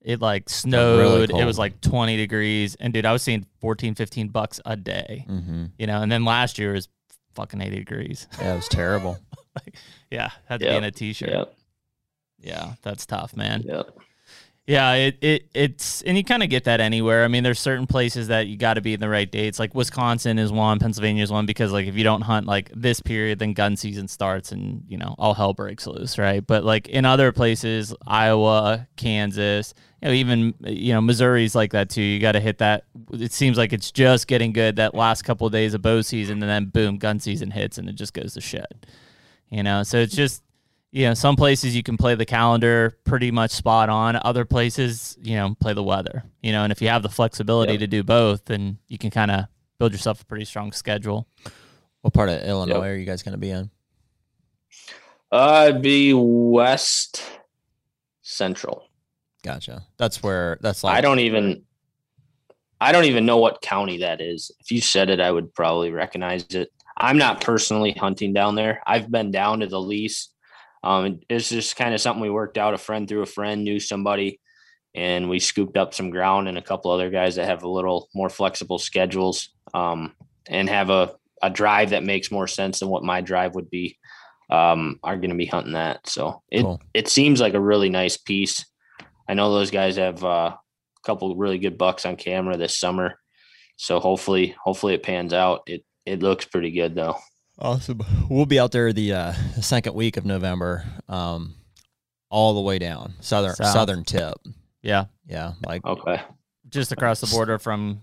it like snowed. it was like 20 degrees. And dude, I was seeing 14, 15 bucks a day, Mm-hmm. you know, and then last year was fucking 80 degrees. Yeah, it was terrible. Yeah. Had to be in a t shirt. Yep, Yeah. That's tough, man. yep. Yeah, it, it it's and you kind of get that anywhere. I mean, there's certain places that you got to be in the right dates. Like Wisconsin is one, Pennsylvania is one because like if you don't hunt like this period, then gun season starts and you know all hell breaks loose, right? But like in other places, Iowa, Kansas, you know, even you know Missouri's like that too. You got to hit that. It seems like it's just getting good that last couple of days of bow season, and then boom, gun season hits, and it just goes to shit. You know, so it's just you know, some places you can play the calendar pretty much spot on. Other places, you know, play the weather. You know, and if you have the flexibility Yep. to do both, then you can kind of build yourself a pretty strong schedule. What part of Illinois are you guys going to be in? Uh, it'd be West Central. Gotcha. That's where. That's like. I don't even I don't even know what county that is. If you said it, I would probably recognize it. I'm not personally hunting down there. I've been down to the lease. Um, it's just kind of something we worked out. A friend through a friend knew somebody, and we scooped up some ground and a couple other guys that have a little more flexible schedules um, and have a, a drive that makes more sense than what my drive would be. Um, are going to be hunting that. So it Cool. it seems like a really nice piece. I know those guys have uh, a couple really good bucks on camera this summer. So hopefully, hopefully it pans out. It it looks pretty good though. Awesome. We'll be out there the, uh, the second week of November, um, all the way down southern South. southern tip. Yeah, Yeah, like Okay. just across the border from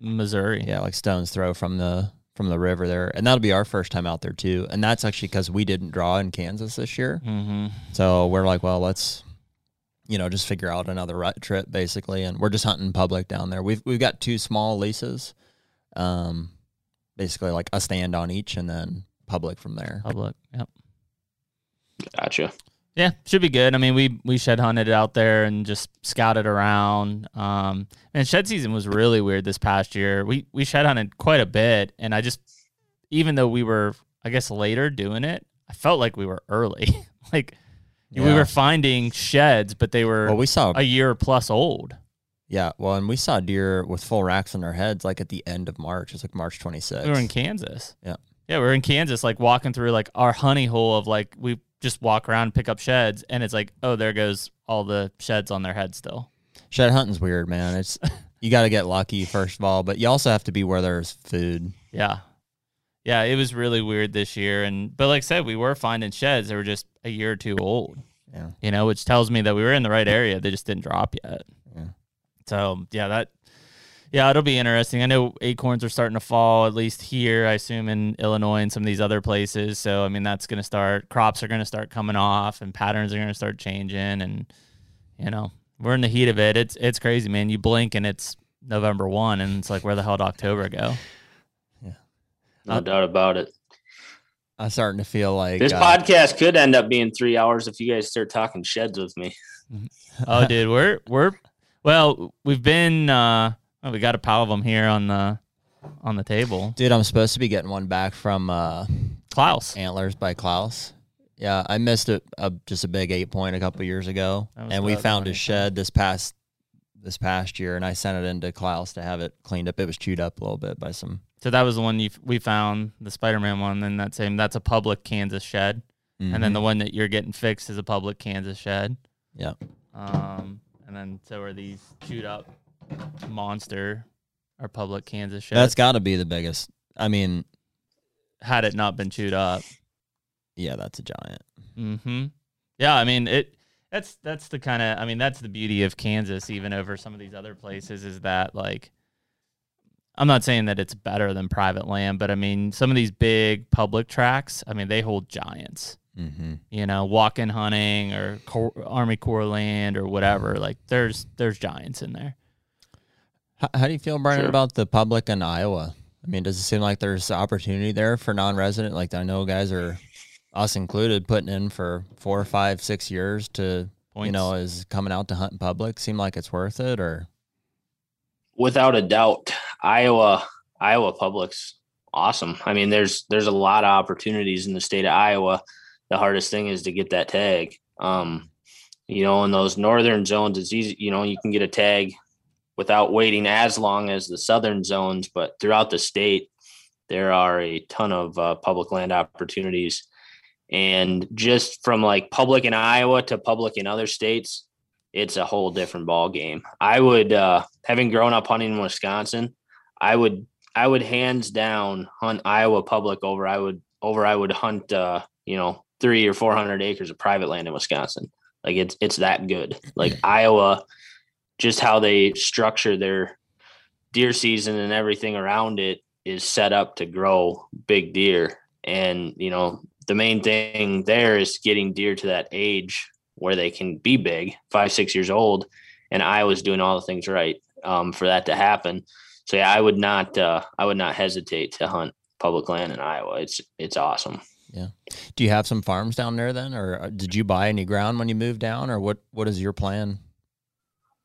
Missouri. yeah, like stones throw from the from the river there, and that'll be our first time out there too. And that's actually because we didn't draw in Kansas this year, Mm-hmm. so we're like, well, let's you know just figure out another rut trip basically, and we're just hunting public down there. We've we've got two small leases, um, basically like a stand on each, and then public from there. Public. Yep. Gotcha. Yeah, should be good. I mean, we we shed hunted out there and just scouted around. Um, and shed season was really weird this past year. We we shed hunted quite a bit, and I just, even though we were, I guess, later doing it, I felt like we were early. like we were finding sheds, but they were Well, we saw a year plus old. Yeah, well, and we saw deer with full racks on their heads like at the end of March. It's like March 26th. We were in Kansas. Yeah. Yeah, we were in Kansas, like walking through like our honey hole of like we just walk around and pick up sheds, and it's like, oh, there goes all the sheds on their head still. Shed hunting's weird, man. It's you got to get lucky first of all, but you also have to be where there's food. Yeah. Yeah, it was really weird this year. And but like I said, we were finding sheds that were just a year or two old. Yeah. You know, which tells me that we were in the right area. They just didn't drop yet. Yeah. So yeah, that yeah, it'll be interesting. I know acorns are starting to fall, at least here, I assume in Illinois and some of these other places. So I mean that's gonna start crops are gonna start coming off and patterns are gonna start changing and you know, we're in the heat of it. It's it's crazy, man. You blink and it's November one and it's like where the hell did October go? Yeah. No Uh, doubt about it. I'm starting to feel like This uh, podcast could end up being three hours if you guys start talking sheds with me. oh, dude, we're we're well, we've been uh oh, we got a pile of them here on the on the table. Dude, I'm supposed to be getting one back from uh, Klaus. Antlers by Klaus. Yeah, I missed a, a just a big eight point a couple years ago, and we found 20. his shed this past this past year, and I sent it into Klaus to have it cleaned up. It was chewed up a little bit by some. So that was the one you we found, the Spider-Man one, and that same that's a public Kansas shed. And then Mhm. the one that you're getting fixed is a public Kansas shed. yeah, Um and then so are these chewed up monster or public Kansas sheds. That's got to be the biggest. I mean, had it not been chewed up. Yeah, that's a giant. Mm-hmm. Yeah, I mean it. That's that's the kind of. I mean that's the beauty of Kansas, even over some of these other places, is that like. I'm not saying that it's better than private land, but I mean some of these big public tracks. I mean they hold giants. Mm-hmm. You know, walk-in hunting or Cor- Army Corps land or whatever. Like there's there's giants in there. How, how do you feel, Brian, Sure. about the public in Iowa? I mean, does it seem like there's opportunity there for non-resident? Like I know guys are, us included, putting in for four, five, six years to, you know, is coming out to hunt in public. Seem like it's worth it, or without a doubt, Iowa Iowa Public's awesome. I mean, there's there's a lot of opportunities in the state of Iowa. The hardest thing is to get that tag. Um, you know, in those northern zones, it's easy. You know, you can get a tag without waiting as long as the southern zones, but throughout the state, there are a ton of uh, public land opportunities. And just from like public in Iowa to public in other states, it's a whole different ball game. I would, uh, having grown up hunting in Wisconsin, I would, I would hands down hunt Iowa public over. I would over. I would hunt, uh, you know, three or four hundred acres of private land in Wisconsin. Like it's it's that good. Like Iowa, just how they structure their deer season and everything around it is set up to grow big deer. And you know, the main thing there is getting deer to that age where they can be big, five, six years old. And Iowa's doing all the things right um, for that to happen. So yeah, I would not, uh, I would not hesitate to hunt public land in Iowa. It's it's awesome. Do you have some farms down there then, or uh, did you buy any ground when you moved down, or what? What is your plan?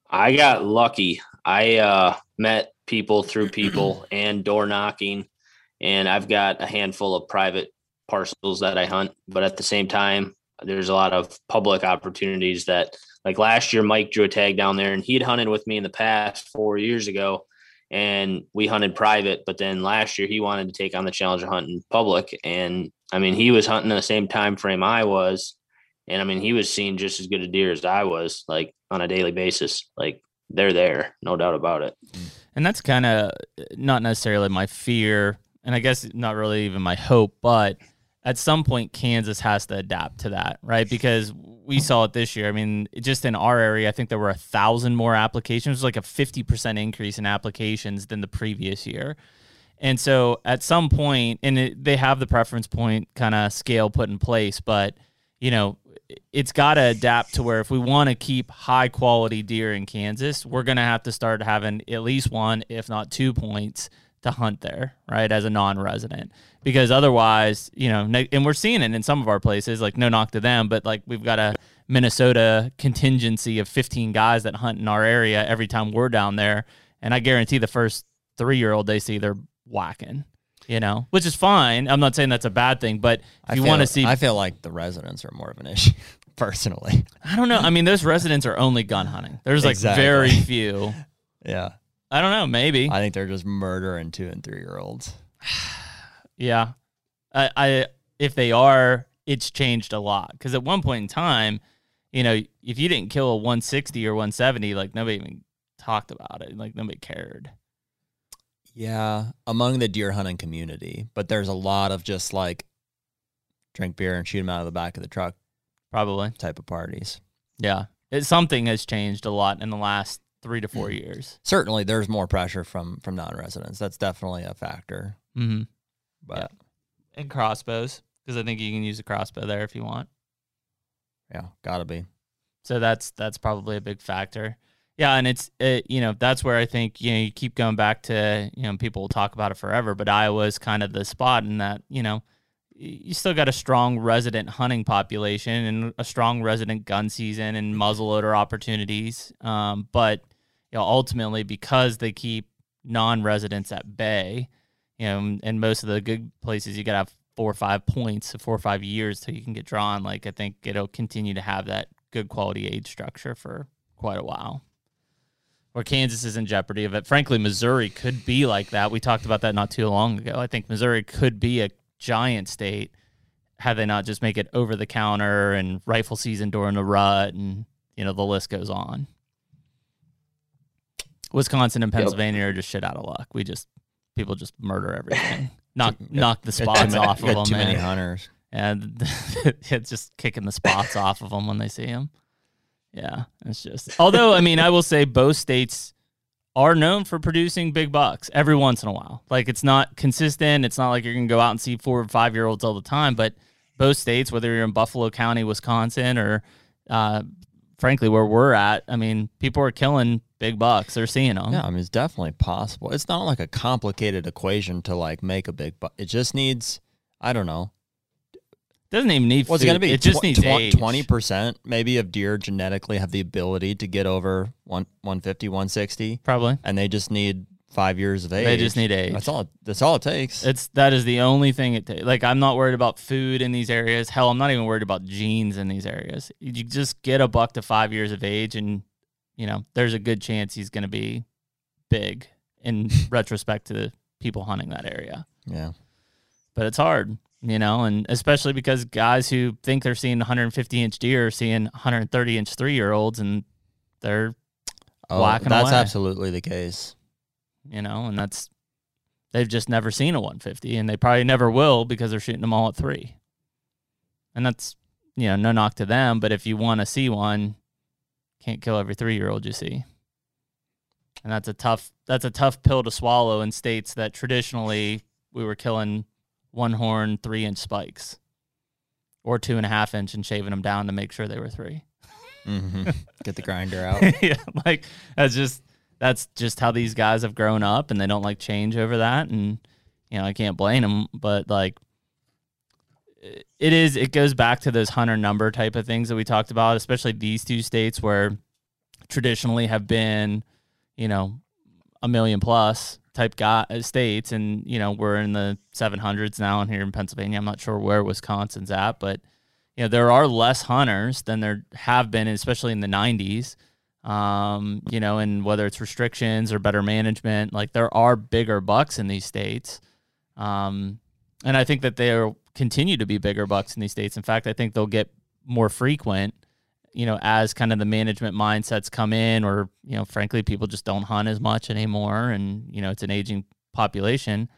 I got lucky. I uh, met people through people and door knocking, and I've got a handful of private parcels that I hunt. But at the same time, there's a lot of public opportunities that, like last year, Mike drew a tag down there, and he'd hunted with me in the past four years ago, and we hunted private. But then last year, he wanted to take on the challenge of hunting public, and I mean, he was hunting in the same time frame I was, and I mean, he was seeing just as good a deer as I was, like on a daily basis. Like they're there, no doubt about it. And that's kind of not necessarily my fear, and I guess not really even my hope, but at some point Kansas has to adapt to that, right? Because we saw it this year. I mean, just in our area, I think there were a thousand more applications, like a fifty percent increase in applications than the previous year. And so at some point, and it, they have the preference point kind of scale put in place, but you know, it's got to adapt to where if we want to keep high quality deer in Kansas, we're going to have to start having at least one, if not two points to hunt there, right? As a non resident. Because otherwise, you know, and we're seeing it in some of our places, like no knock to them, but like we've got a Minnesota contingency of 15 guys that hunt in our area every time we're down there. And I guarantee the first three year old they see, they're whacking. You know, which is fine. I'm not saying that's a bad thing, but if I you want to see I feel like the residents are more of an issue, personally. I don't know. I mean, those residents are only gun hunting. There's like Exactly. very few. Yeah, I don't know. Maybe. I think they're just murdering two and three year olds. yeah. I, I if they are, it's changed a lot. Because at one point in time, you know, if you didn't kill a 160 or 170, like nobody even talked about it. Like nobody cared. Yeah, among the deer hunting community, but there's a lot of just like drink beer and shoot them out of the back of the truck Probably. type of parties. Yeah. It, something has changed a lot in the last three to four years. Certainly, there's more pressure from from non-residents. That's definitely a factor. Mm-hmm. But And crossbows, because I think you can use a crossbow there if you want. yeah, gotta be. So that's that's probably a big factor. Yeah, and it's it, you know that's where I think you know you keep going back to you know people will talk about it forever, but Iowa's kind of the spot in that you know you still got a strong resident hunting population and a strong resident gun season and muzzleloader opportunities. Um, but you know ultimately because they keep non-residents at bay, you know, and- and most of the good places you got to have four or five points, four or five years till you can get drawn. Like I think it'll continue to have that good quality age structure for quite a while. Where Kansas is in jeopardy of it. Frankly, Missouri could be like that. We talked about that not too long ago. I think Missouri could be a giant state had they not just make it over the counter and rifle season during the rut and you know the list goes on. Wisconsin and Pennsylvania are just shit out of luck. We just people just murder everything. knock knock the spots off of them. Too many hunters. and it's just kicking the spots off of them when they see them. Yeah, it's just. Although I mean, I will say both states are known for producing big bucks every once in a while. Like it's not consistent. It's not like you're gonna go out and see four or five year olds all the time. But both states, whether you're in Buffalo County, Wisconsin, or uh, frankly where we're at, I mean, people are killing big bucks. They're seeing them. Yeah, I mean, it's definitely possible. It's not like a complicated equation to like make a big, buck. it just needs, I don't know. Doesn't even need. What's it going to be? It just needs age. twenty percent maybe of deer genetically have the ability to get over one 150, 160, Probably. and they just need five years of age. They just need age. That's all. That's all it takes. It's that is the only thing it takes. Like I'm not worried about food in these areas. Hell, I'm not even worried about genes in these areas. You just get a buck to five years of age, and you know there's a good chance he's going to be big in retrospect to the people hunting that area. yeah. But it's hard, you know, and especially because guys who think they're seeing 150 inch deer are seeing 130 inch three year olds, and they're Oh, Whacking that's away. absolutely the case. you know, and that's they've just never seen a 150, and they probably never will because they're shooting them all at three. And that's you know no knock to them, but if you want to see one, can't kill every three year old you see. And that's a tough that's a tough pill to swallow in states that traditionally we were killing one horn three inch spikes, or two and a half inch and shaving them down to make sure they were three. hmm Get the grinder out. yeah, like that's just that's just how these guys have grown up, and they don't like change over that. And you know, I can't blame them, but like it is, it goes back to those hunter number type of things that we talked about, especially these two states where traditionally have been, you know, a million plus type guy states, and you know we're in the 700s now, and here in Pennsylvania, I'm not sure where Wisconsin's at, but you know there are less hunters than there have been, especially in the 90s. Um, you know, and whether it's restrictions or better management, like there are bigger bucks in these states. Um, and I think that they'll continue to be bigger bucks in these states. In fact, I think they'll get more frequent, you know, as kind of the management mindsets come in, or, you know, frankly, people just don't hunt as much anymore. And, you know, it's an aging population.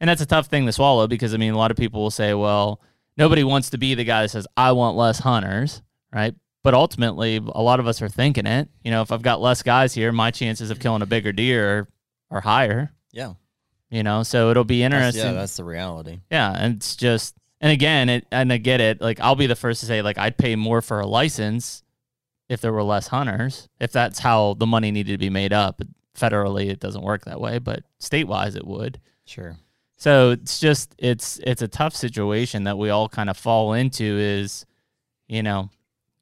And that's a tough thing to swallow because, I mean, a lot of people will say, well, nobody wants to be the guy that says, I want less hunters, right? But ultimately, a lot of us are thinking it. You know, if I've got less guys here, my chances of killing a bigger deer are, are higher. Yeah. You know, so it'll be That's, interesting. yeah, that's the reality. Yeah, and it's just and again, it and I get it. Like I'll be the first to say, like I'd pay more for a license if there were less hunters. If that's how the money needed to be made up. Federally, it doesn't work that way, but state-wise, it would. Sure. So it's just it's it's a tough situation that we all kind of fall into. Is you know,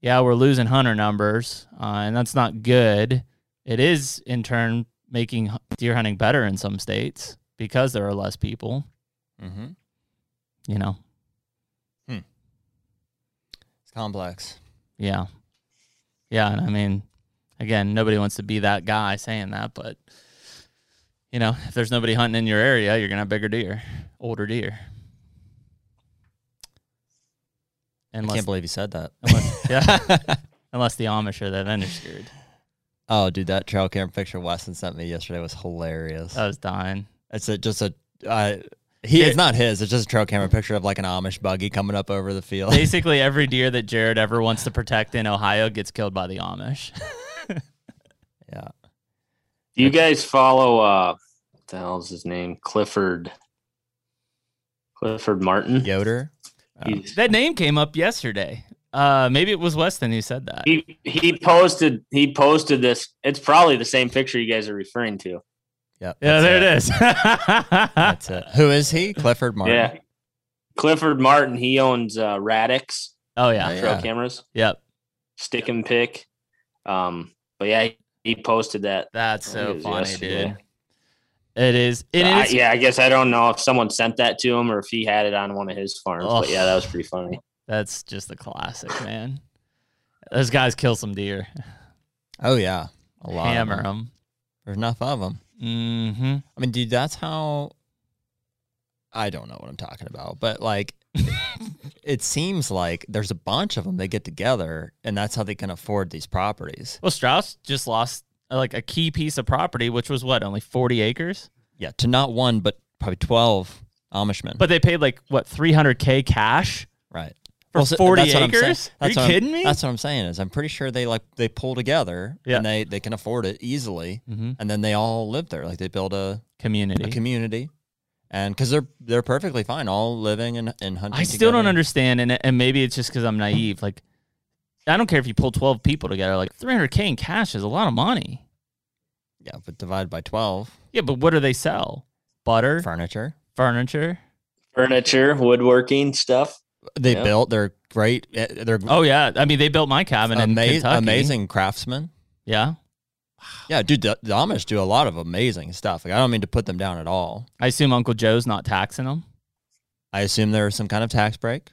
yeah, we're losing hunter numbers, uh, and that's not good. It is in turn making deer hunting better in some states because there are less people. Mm-hmm. You know, It's complex. Yeah. Yeah. And I mean, again, nobody wants to be that guy saying that, but, you know, if there's nobody hunting in your area, you're going to have bigger deer, older deer. I can't believe you said that. unless, yeah, unless the Amish are there, then you're screwed. oh, dude, that trail camera picture Weston sent me yesterday was hilarious. I was dying. It's a, just a. Uh, he, It- it's not his. It's just a trail camera picture of like an Amish buggy coming up over the field. Basically, every deer that Jared ever wants to protect in Ohio gets killed by the Amish. yeah. Do you guys follow uh what the hell's his name? Clifford Clifford Martin. Yoder. Oh. That name came up yesterday. Uh, maybe it was Weston who said that. He he posted he posted this. It's probably the same picture you guys are referring to. Yep. Yeah, that's there it is. That's it. Who is he? Clifford Martin. Yeah. Clifford Martin, he owns uh Radix oh yeah. Yeah. cameras, Yep. stick and pick. Um, but yeah, he, he posted that. That's so think it was funny, yesterday. dude. It is. It I- is. yeah, I guess I don't know if someone sent that to him or if he had it on one of his farms. Oh. But yeah, that was pretty funny. That's just a classic, man. Those guys kill some deer. Oh yeah. A lot. Hammer Of them. them. There's enough of them. Mm-hmm. I mean, dude, that's how. I don't know what I'm talking about, but like, it seems like there's a bunch of them. They get together, and that's how they can afford these properties. Well, Strauss just lost like a key piece of property, which was what only forty acres, Yeah, to not one but probably twelve Amishmen. but they paid like what three hundred k cash right. for so- forty that's what I'm saying. acres. Are That's you what I'm- kidding me? That's what I'm saying is I'm pretty sure they like they pull together Yeah. and they they can afford it easily, Mhm. and then they all live there. Like they build a, Community. a community, and because they're they're perfectly fine, all living and and hunting. I still don't understand, and and maybe it's just because I'm naive. Like, I don't care if you pull twelve people together. Like, three hundred k in cash is a lot of money. Yeah, but divide by twelve, Yeah, but what do they sell? Butter, furniture. furniture. Furniture, woodworking stuff. They built. They're great. eh, They're Oh yeah, I mean they built my cabin in ama- Kentucky. amazing craftsmen. Yeah, Yeah, dude, the, the Amish do a lot of amazing stuff. Like I don't mean to put them down at all. I assume Uncle Joe's not taxing them. I assume there is some kind of tax break.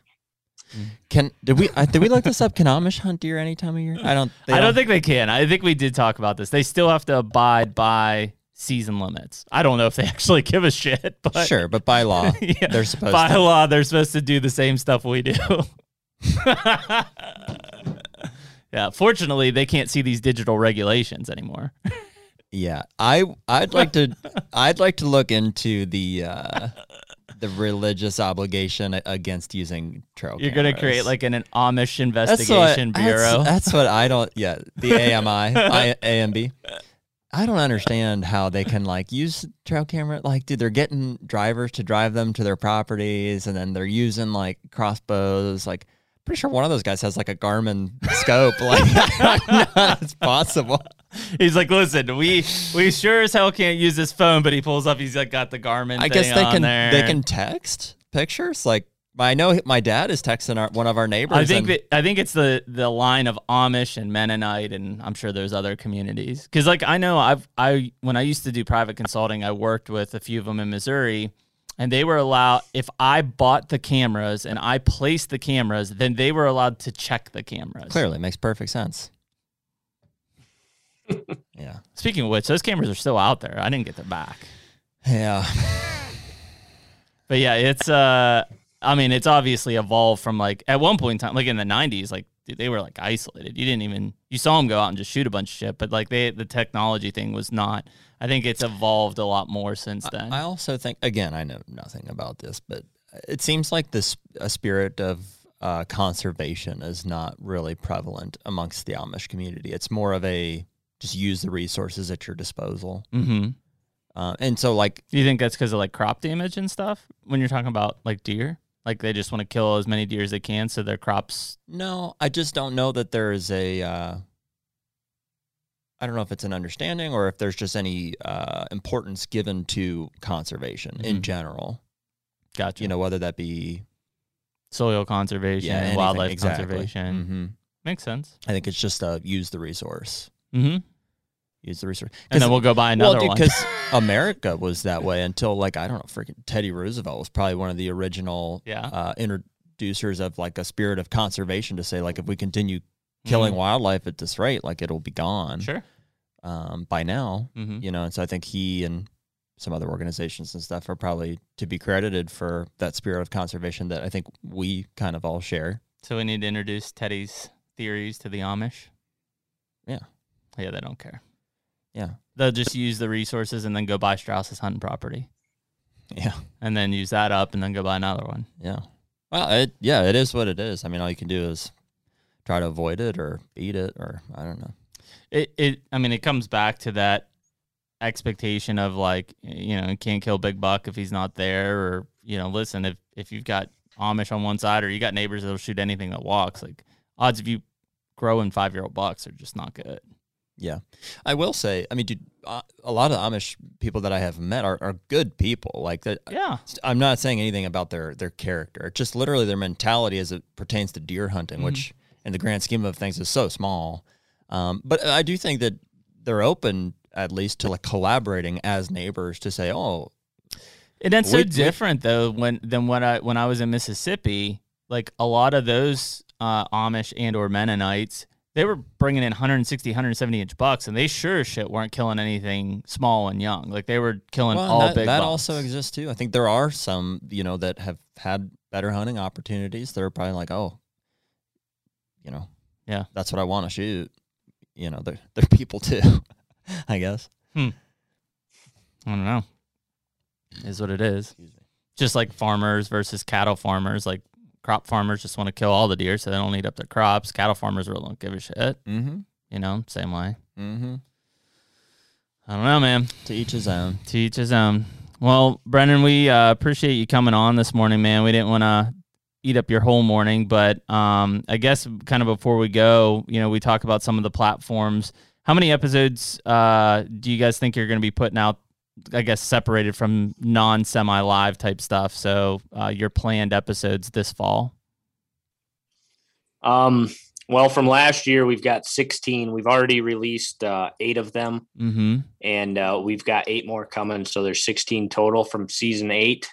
Mm. Can did we uh, did we look this up? Can Amish hunt deer any time of year? I don't. I don't think they can. I think we did talk about this. They still have to abide by season limits. I don't know if they actually give a shit, but sure, but by law, Yeah. they're supposed by to. law they're supposed to do the same stuff we do. yeah, fortunately they can't see these digital regulations anymore. Yeah, I I'd like to I'd like to look into the uh, the religious obligation against using trail. You're gonna create like an, an Amish That's what- investigation that's- bureau. That's, what I don't. Yeah, the AMI, I, AMB. I don't understand how they can like use trail camera. Like, dude, they're getting drivers to drive them to their properties, and then they're using like crossbows. Like, pretty sure one of those guys has like a Garmin scope. Like, I don't know how that's possible. He's like, listen, we we sure as hell can't use this phone, but he pulls up. He's like got the Garmin. I guess they can there. they can text pictures. Like, I know my dad is texting our, one of our neighbors. I think and- that I think it's the the line of Amish and Mennonite, and I'm sure there's other communities. Because like I know I've I when I used to do private consulting, I worked with a few of them in Missouri, and they were allowed if I bought the cameras and I placed the cameras, then they were allowed to check the cameras. clearly makes perfect sense. yeah. Speaking of which, those cameras are still out there. I didn't get them back. Yeah. But yeah, it's uh I mean, it's obviously evolved from like at one point in time, like in the nineties, like dude, they were like isolated. You didn't even you saw them go out and just shoot a bunch of shit, but like they the technology thing was not. I think it's evolved a lot more since then. I also think, again, I know nothing about this, but it seems like this a spirit of uh, conservation is not really prevalent amongst the Amish community. It's more of a just use the resources at your disposal. mm-hmm. Uh, and so, like, Do you think that's because of like crop damage and stuff? When you're talking about like deer, like they just want to kill as many deer as they can, so their crops. no, I just don't know that there is a. Uh, I don't know if it's an understanding or if there's just any uh, importance given to conservation in Mhm. general. Gotcha. You know, whether that be soil conservation, yeah, anything, wildlife exactly. conservation. hmm Makes sense. I think it's just uh, use the resource. Mm-hmm. Use the resource. And then we'll go buy another well, one. because America was that way until like I don't know, freaking Teddy Roosevelt was probably one of the original Yeah. uh, introducers of like a spirit of conservation to say like if we continue killing Mhm. wildlife at this rate, like it'll be gone Sure. um, by now. Mm-hmm. You know, and so I think he and some other organizations and stuff are probably to be credited for that spirit of conservation that I think we kind of all share. So we need to introduce Teddy's theories to the Amish. Yeah. Yeah, they don't care. Yeah. They'll just use the resources and then go buy Strauss's hunting property, Yeah. and then use that up, and then go buy another one. Yeah. Well, it yeah, it is what it is. I mean, all you can do is try to avoid it or beat it or I don't know. It, it. I mean, it comes back to that expectation of like, you know, can't kill big buck if he's not there, or you know, listen, if if you've got Amish on one side, or you got neighbors that'll shoot anything that walks, like odds of you growing five year old bucks are just not good. Yeah. I will say, I mean, dude, uh, a lot of Amish people that I have met are, are good people. Like that. Yeah. I'm not saying anything about their their character. It's just literally their mentality as it pertains to deer hunting, which in the grand scheme of things is so small. Um, but I do think that they're open at least to like collaborating as neighbors to say, oh, And that's so We- we- different though when than when I when I was in Mississippi. Like a lot of those uh, Amish and or Mennonites, they were bringing in 160, 170 inch bucks, and they sure as shit weren't killing anything small and young. Like they were killing well, all that, big. that bucks. also exists too. I think there are some, you know, that have had better hunting opportunities. They're probably like, oh, you know, Yeah. that's what I want to shoot. You know, they're they're people too. I guess. Hmm. I don't know. Is what it is. Just like farmers versus cattle farmers. Like crop farmers just want to kill all the deer so they don't eat up their crops. Cattle farmers really don't give a shit. Mm-hmm. You know, same way. Mm-hmm. I don't know, man. To each his own. To each his own. Well, Brennan, we uh, appreciate you coming on this morning, man. We didn't want to eat up your whole morning, but um, I guess kind of before we go, you know, we talk about some of the platforms. How many episodes uh, do you guys think you're going to be putting out? I guess separated from non semi live type stuff. So uh, your planned episodes this fall. Um, well, from last year, we've got 16. We've already released uh, eight of them, Mm-hmm. and uh, we've got eight more coming. So there's 16 total from season eight.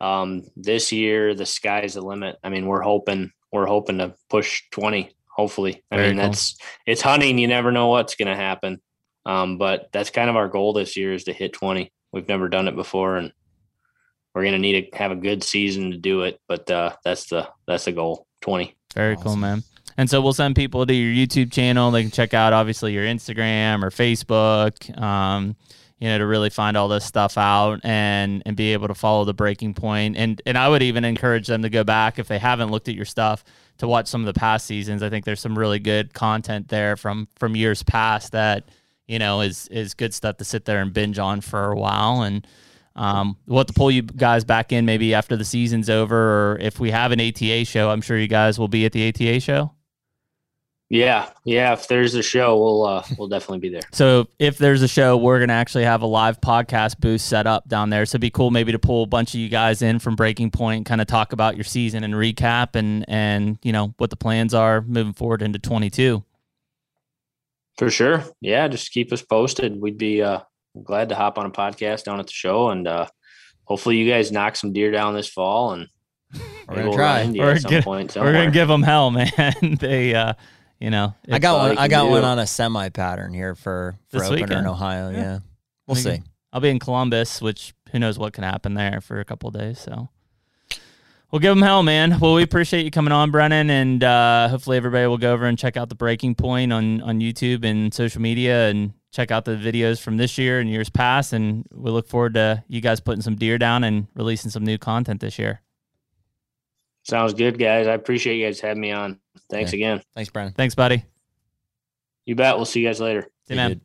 Um, this year, the sky's the limit. I mean, we're hoping we're hoping to push 20. Hopefully, I Very mean cool. that's it's hunting. You never know what's going to happen. Um, but that's kind of our goal this year is to hit 20. We've never done it before, and we're going to need to have a good season to do it. But uh, that's the that's the goal. 20. Very cool, man. And so we'll send people to your YouTube channel. They can check out obviously your Instagram or Facebook, um, you know, to really find all this stuff out and and be able to follow the breaking point. And and I would even encourage them to go back if they haven't looked at your stuff to watch some of the past seasons. I think there's some really good content there from from years past that you know is is good stuff to sit there and binge on for a while and. Um, we'll have to pull you guys back in maybe after the season's over, or if we have an ATA show, I'm sure you guys will be at the ATA show. Yeah, yeah. If there's a show, we'll uh, we'll definitely be there. So if there's a show, we're gonna actually have a live podcast booth set up down there. So it'd be cool maybe to pull a bunch of you guys in from Breaking Point, kind of talk about your season and recap, and and you know what the plans are moving forward into 22. For sure. Yeah, just keep us posted. We'd be uh, glad to hop on a podcast down at the show, and uh, hopefully you guys knock some deer down this fall, and We're gonna we'll try. run We're gonna- point. We're gonna give them hell, man. they, uh, you know, I got one. I can got one on a semi pattern here for for This opener weekend. in Ohio. Yeah. Yeah, we'll Maybe. see. I'll be in Columbus, which who knows what can happen there for a couple days. So we'll give them hell, man. Well, we appreciate you coming on, Brennan, and uh, hopefully everybody will go over and check out the Breaking Point on on YouTube and social media, and check out the videos from this year and years past. And we look forward to you guys putting some deer down and releasing some new content this year. Sounds good, guys. I appreciate you guys having me on. Thanks again. Thanks, Brennan. Thanks, buddy. You bet. We'll see you guys later. See, Hey, man.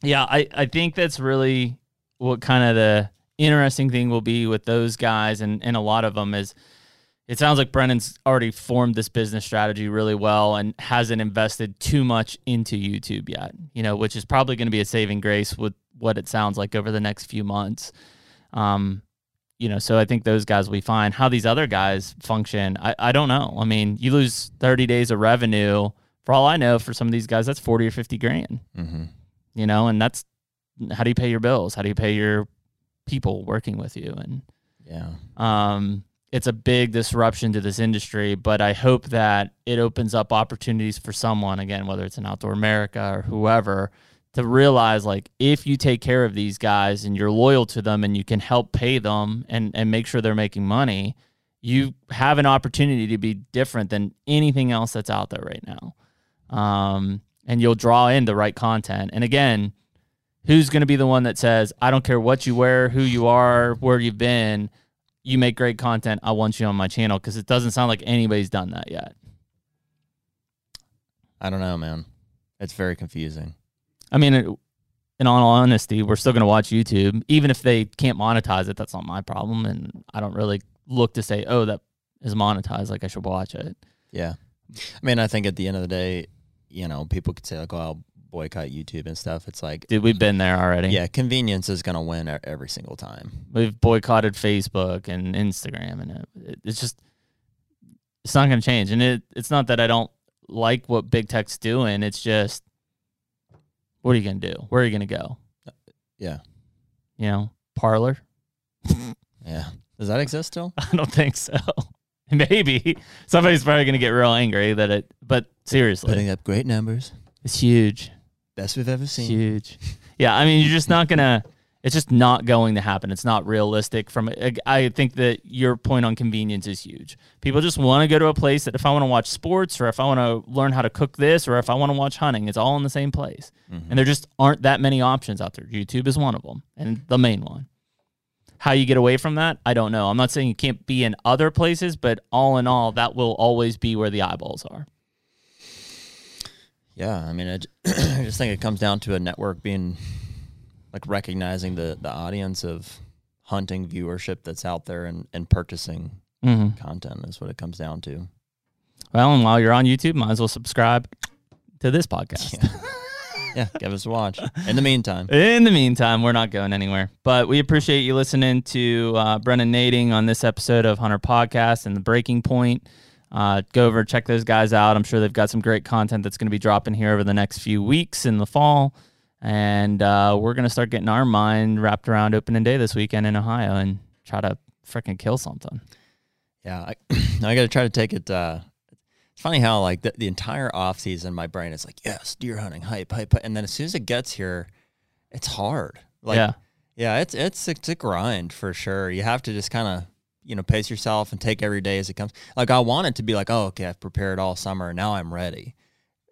Yeah, I, I think that's really what kind of the interesting thing will be with those guys and, and a lot of them is it sounds like Brennan's already formed this business strategy really well and hasn't invested too much into YouTube yet, you know, which is probably going to be a saving grace with what it sounds like over the next few months. Um, you know, so I think those guys will be fine. How these other guys function, I, I don't know. I mean, you lose 30 days of revenue. For all I know, for some of these guys, that's 40 or 50 grand Mm-hmm. you know, and that's how do you pay your bills? How do you pay your people working with you? And Yeah. um, it's a big disruption to this industry, but I hope that it opens up opportunities for someone, again, whether it's an Outdoor America or whoever, to realize like if you take care of these guys and you're loyal to them and you can help pay them and, and make sure they're making money, you have an opportunity to be different than anything else that's out there right now. Um, and you'll draw in the right content. And again, who's going to be the one that says, I don't care what you wear, who you are, where you've been, you make great content. I want you on my channel because it doesn't sound like anybody's done that yet. I don't know, man. It's very confusing. I mean, it, in all honesty, we're still going to watch YouTube. Even if they can't monetize it, that's not my problem. And I don't really look to say, oh, that is monetized. Like I should watch it. Yeah. I mean, I think at the end of the day, you know, people could say like, "Oh, I'll boycott YouTube and stuff." It's like, Dude, we've been there already. yeah, convenience is gonna win e- every single time. We've boycotted Facebook and Instagram, and it, it- it's just it's not going to change. And it it's not that I don't like what big tech's doing. It's just what are you going to do? Where are you going to go? Uh, yeah. You know, Parler. Yeah. Does that exist still? I don't think so. Maybe somebody's probably going to get real angry that it. But seriously, Putting up great numbers, it's huge. Best we've ever seen. huge. Yeah, I mean, you're just not gonna. It's just not going to happen. It's not realistic. From I think that your point on convenience is huge. People just want to go to a place that if I want to watch sports or if I want to learn how to cook this or if I want to watch hunting, it's all in the same place. Mm-hmm. And there just aren't that many options out there. YouTube is one of them and the main one. How you get away from that, I don't know. I'm not saying you can't be in other places, but all in all, that will always be where the eyeballs are. Yeah, I mean, I just think it comes down to a network being like recognizing the the audience of hunting viewership that's out there and, and purchasing mm-hmm. content is what it comes down to. Well, and while you're on YouTube, might as well subscribe to this podcast. Yeah. yeah, give us a watch. In the meantime, in the meantime, we're not going anywhere. But we appreciate you listening to uh, Brennan Nading on this episode of Hunter Podcast and the Breaking Point. Uh, go over check those guys out. I'm sure they've got some great content that's going to be dropping here over the next few weeks in the fall and uh, we're gonna start getting our mind wrapped around opening day this weekend in Ohio and try to freaking kill something. Yeah, I, I got to try to take it. Uh, it's funny how like the, the entire off season, my brain is like, yes, deer hunting, hype, hype, and then as soon as it gets here, it's hard. Like, yeah, yeah, it's it's it's a grind for sure. You have to just kind of you know pace yourself and take every day as it comes. Like I want it to be like, oh, okay, I've prepared all summer, now I'm ready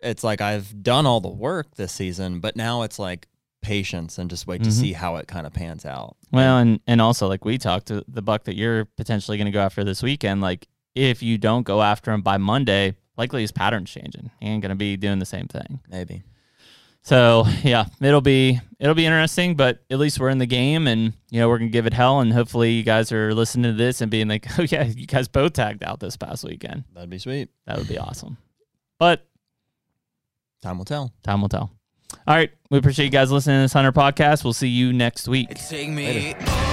it's like I've done all the work this season, but now it's like patience and just wait mm-hmm. to see how it kind of pans out. Well, and and also like we talked to the buck that you're potentially going to go after this weekend. Like if you don't go after him by Monday, likely his pattern's changing. He ain't going to be doing the same thing. Maybe. So yeah, it'll be it'll be interesting, but at least we're in the game, and you know we're gonna give it hell, and hopefully you guys are listening to this and being like, oh yeah, you guys both tagged out this past weekend. That'd be sweet. That would be awesome. But Time will tell. Time will tell. All right. We appreciate you guys listening to this Hunter podcast. We'll see you next week. Take me. Later.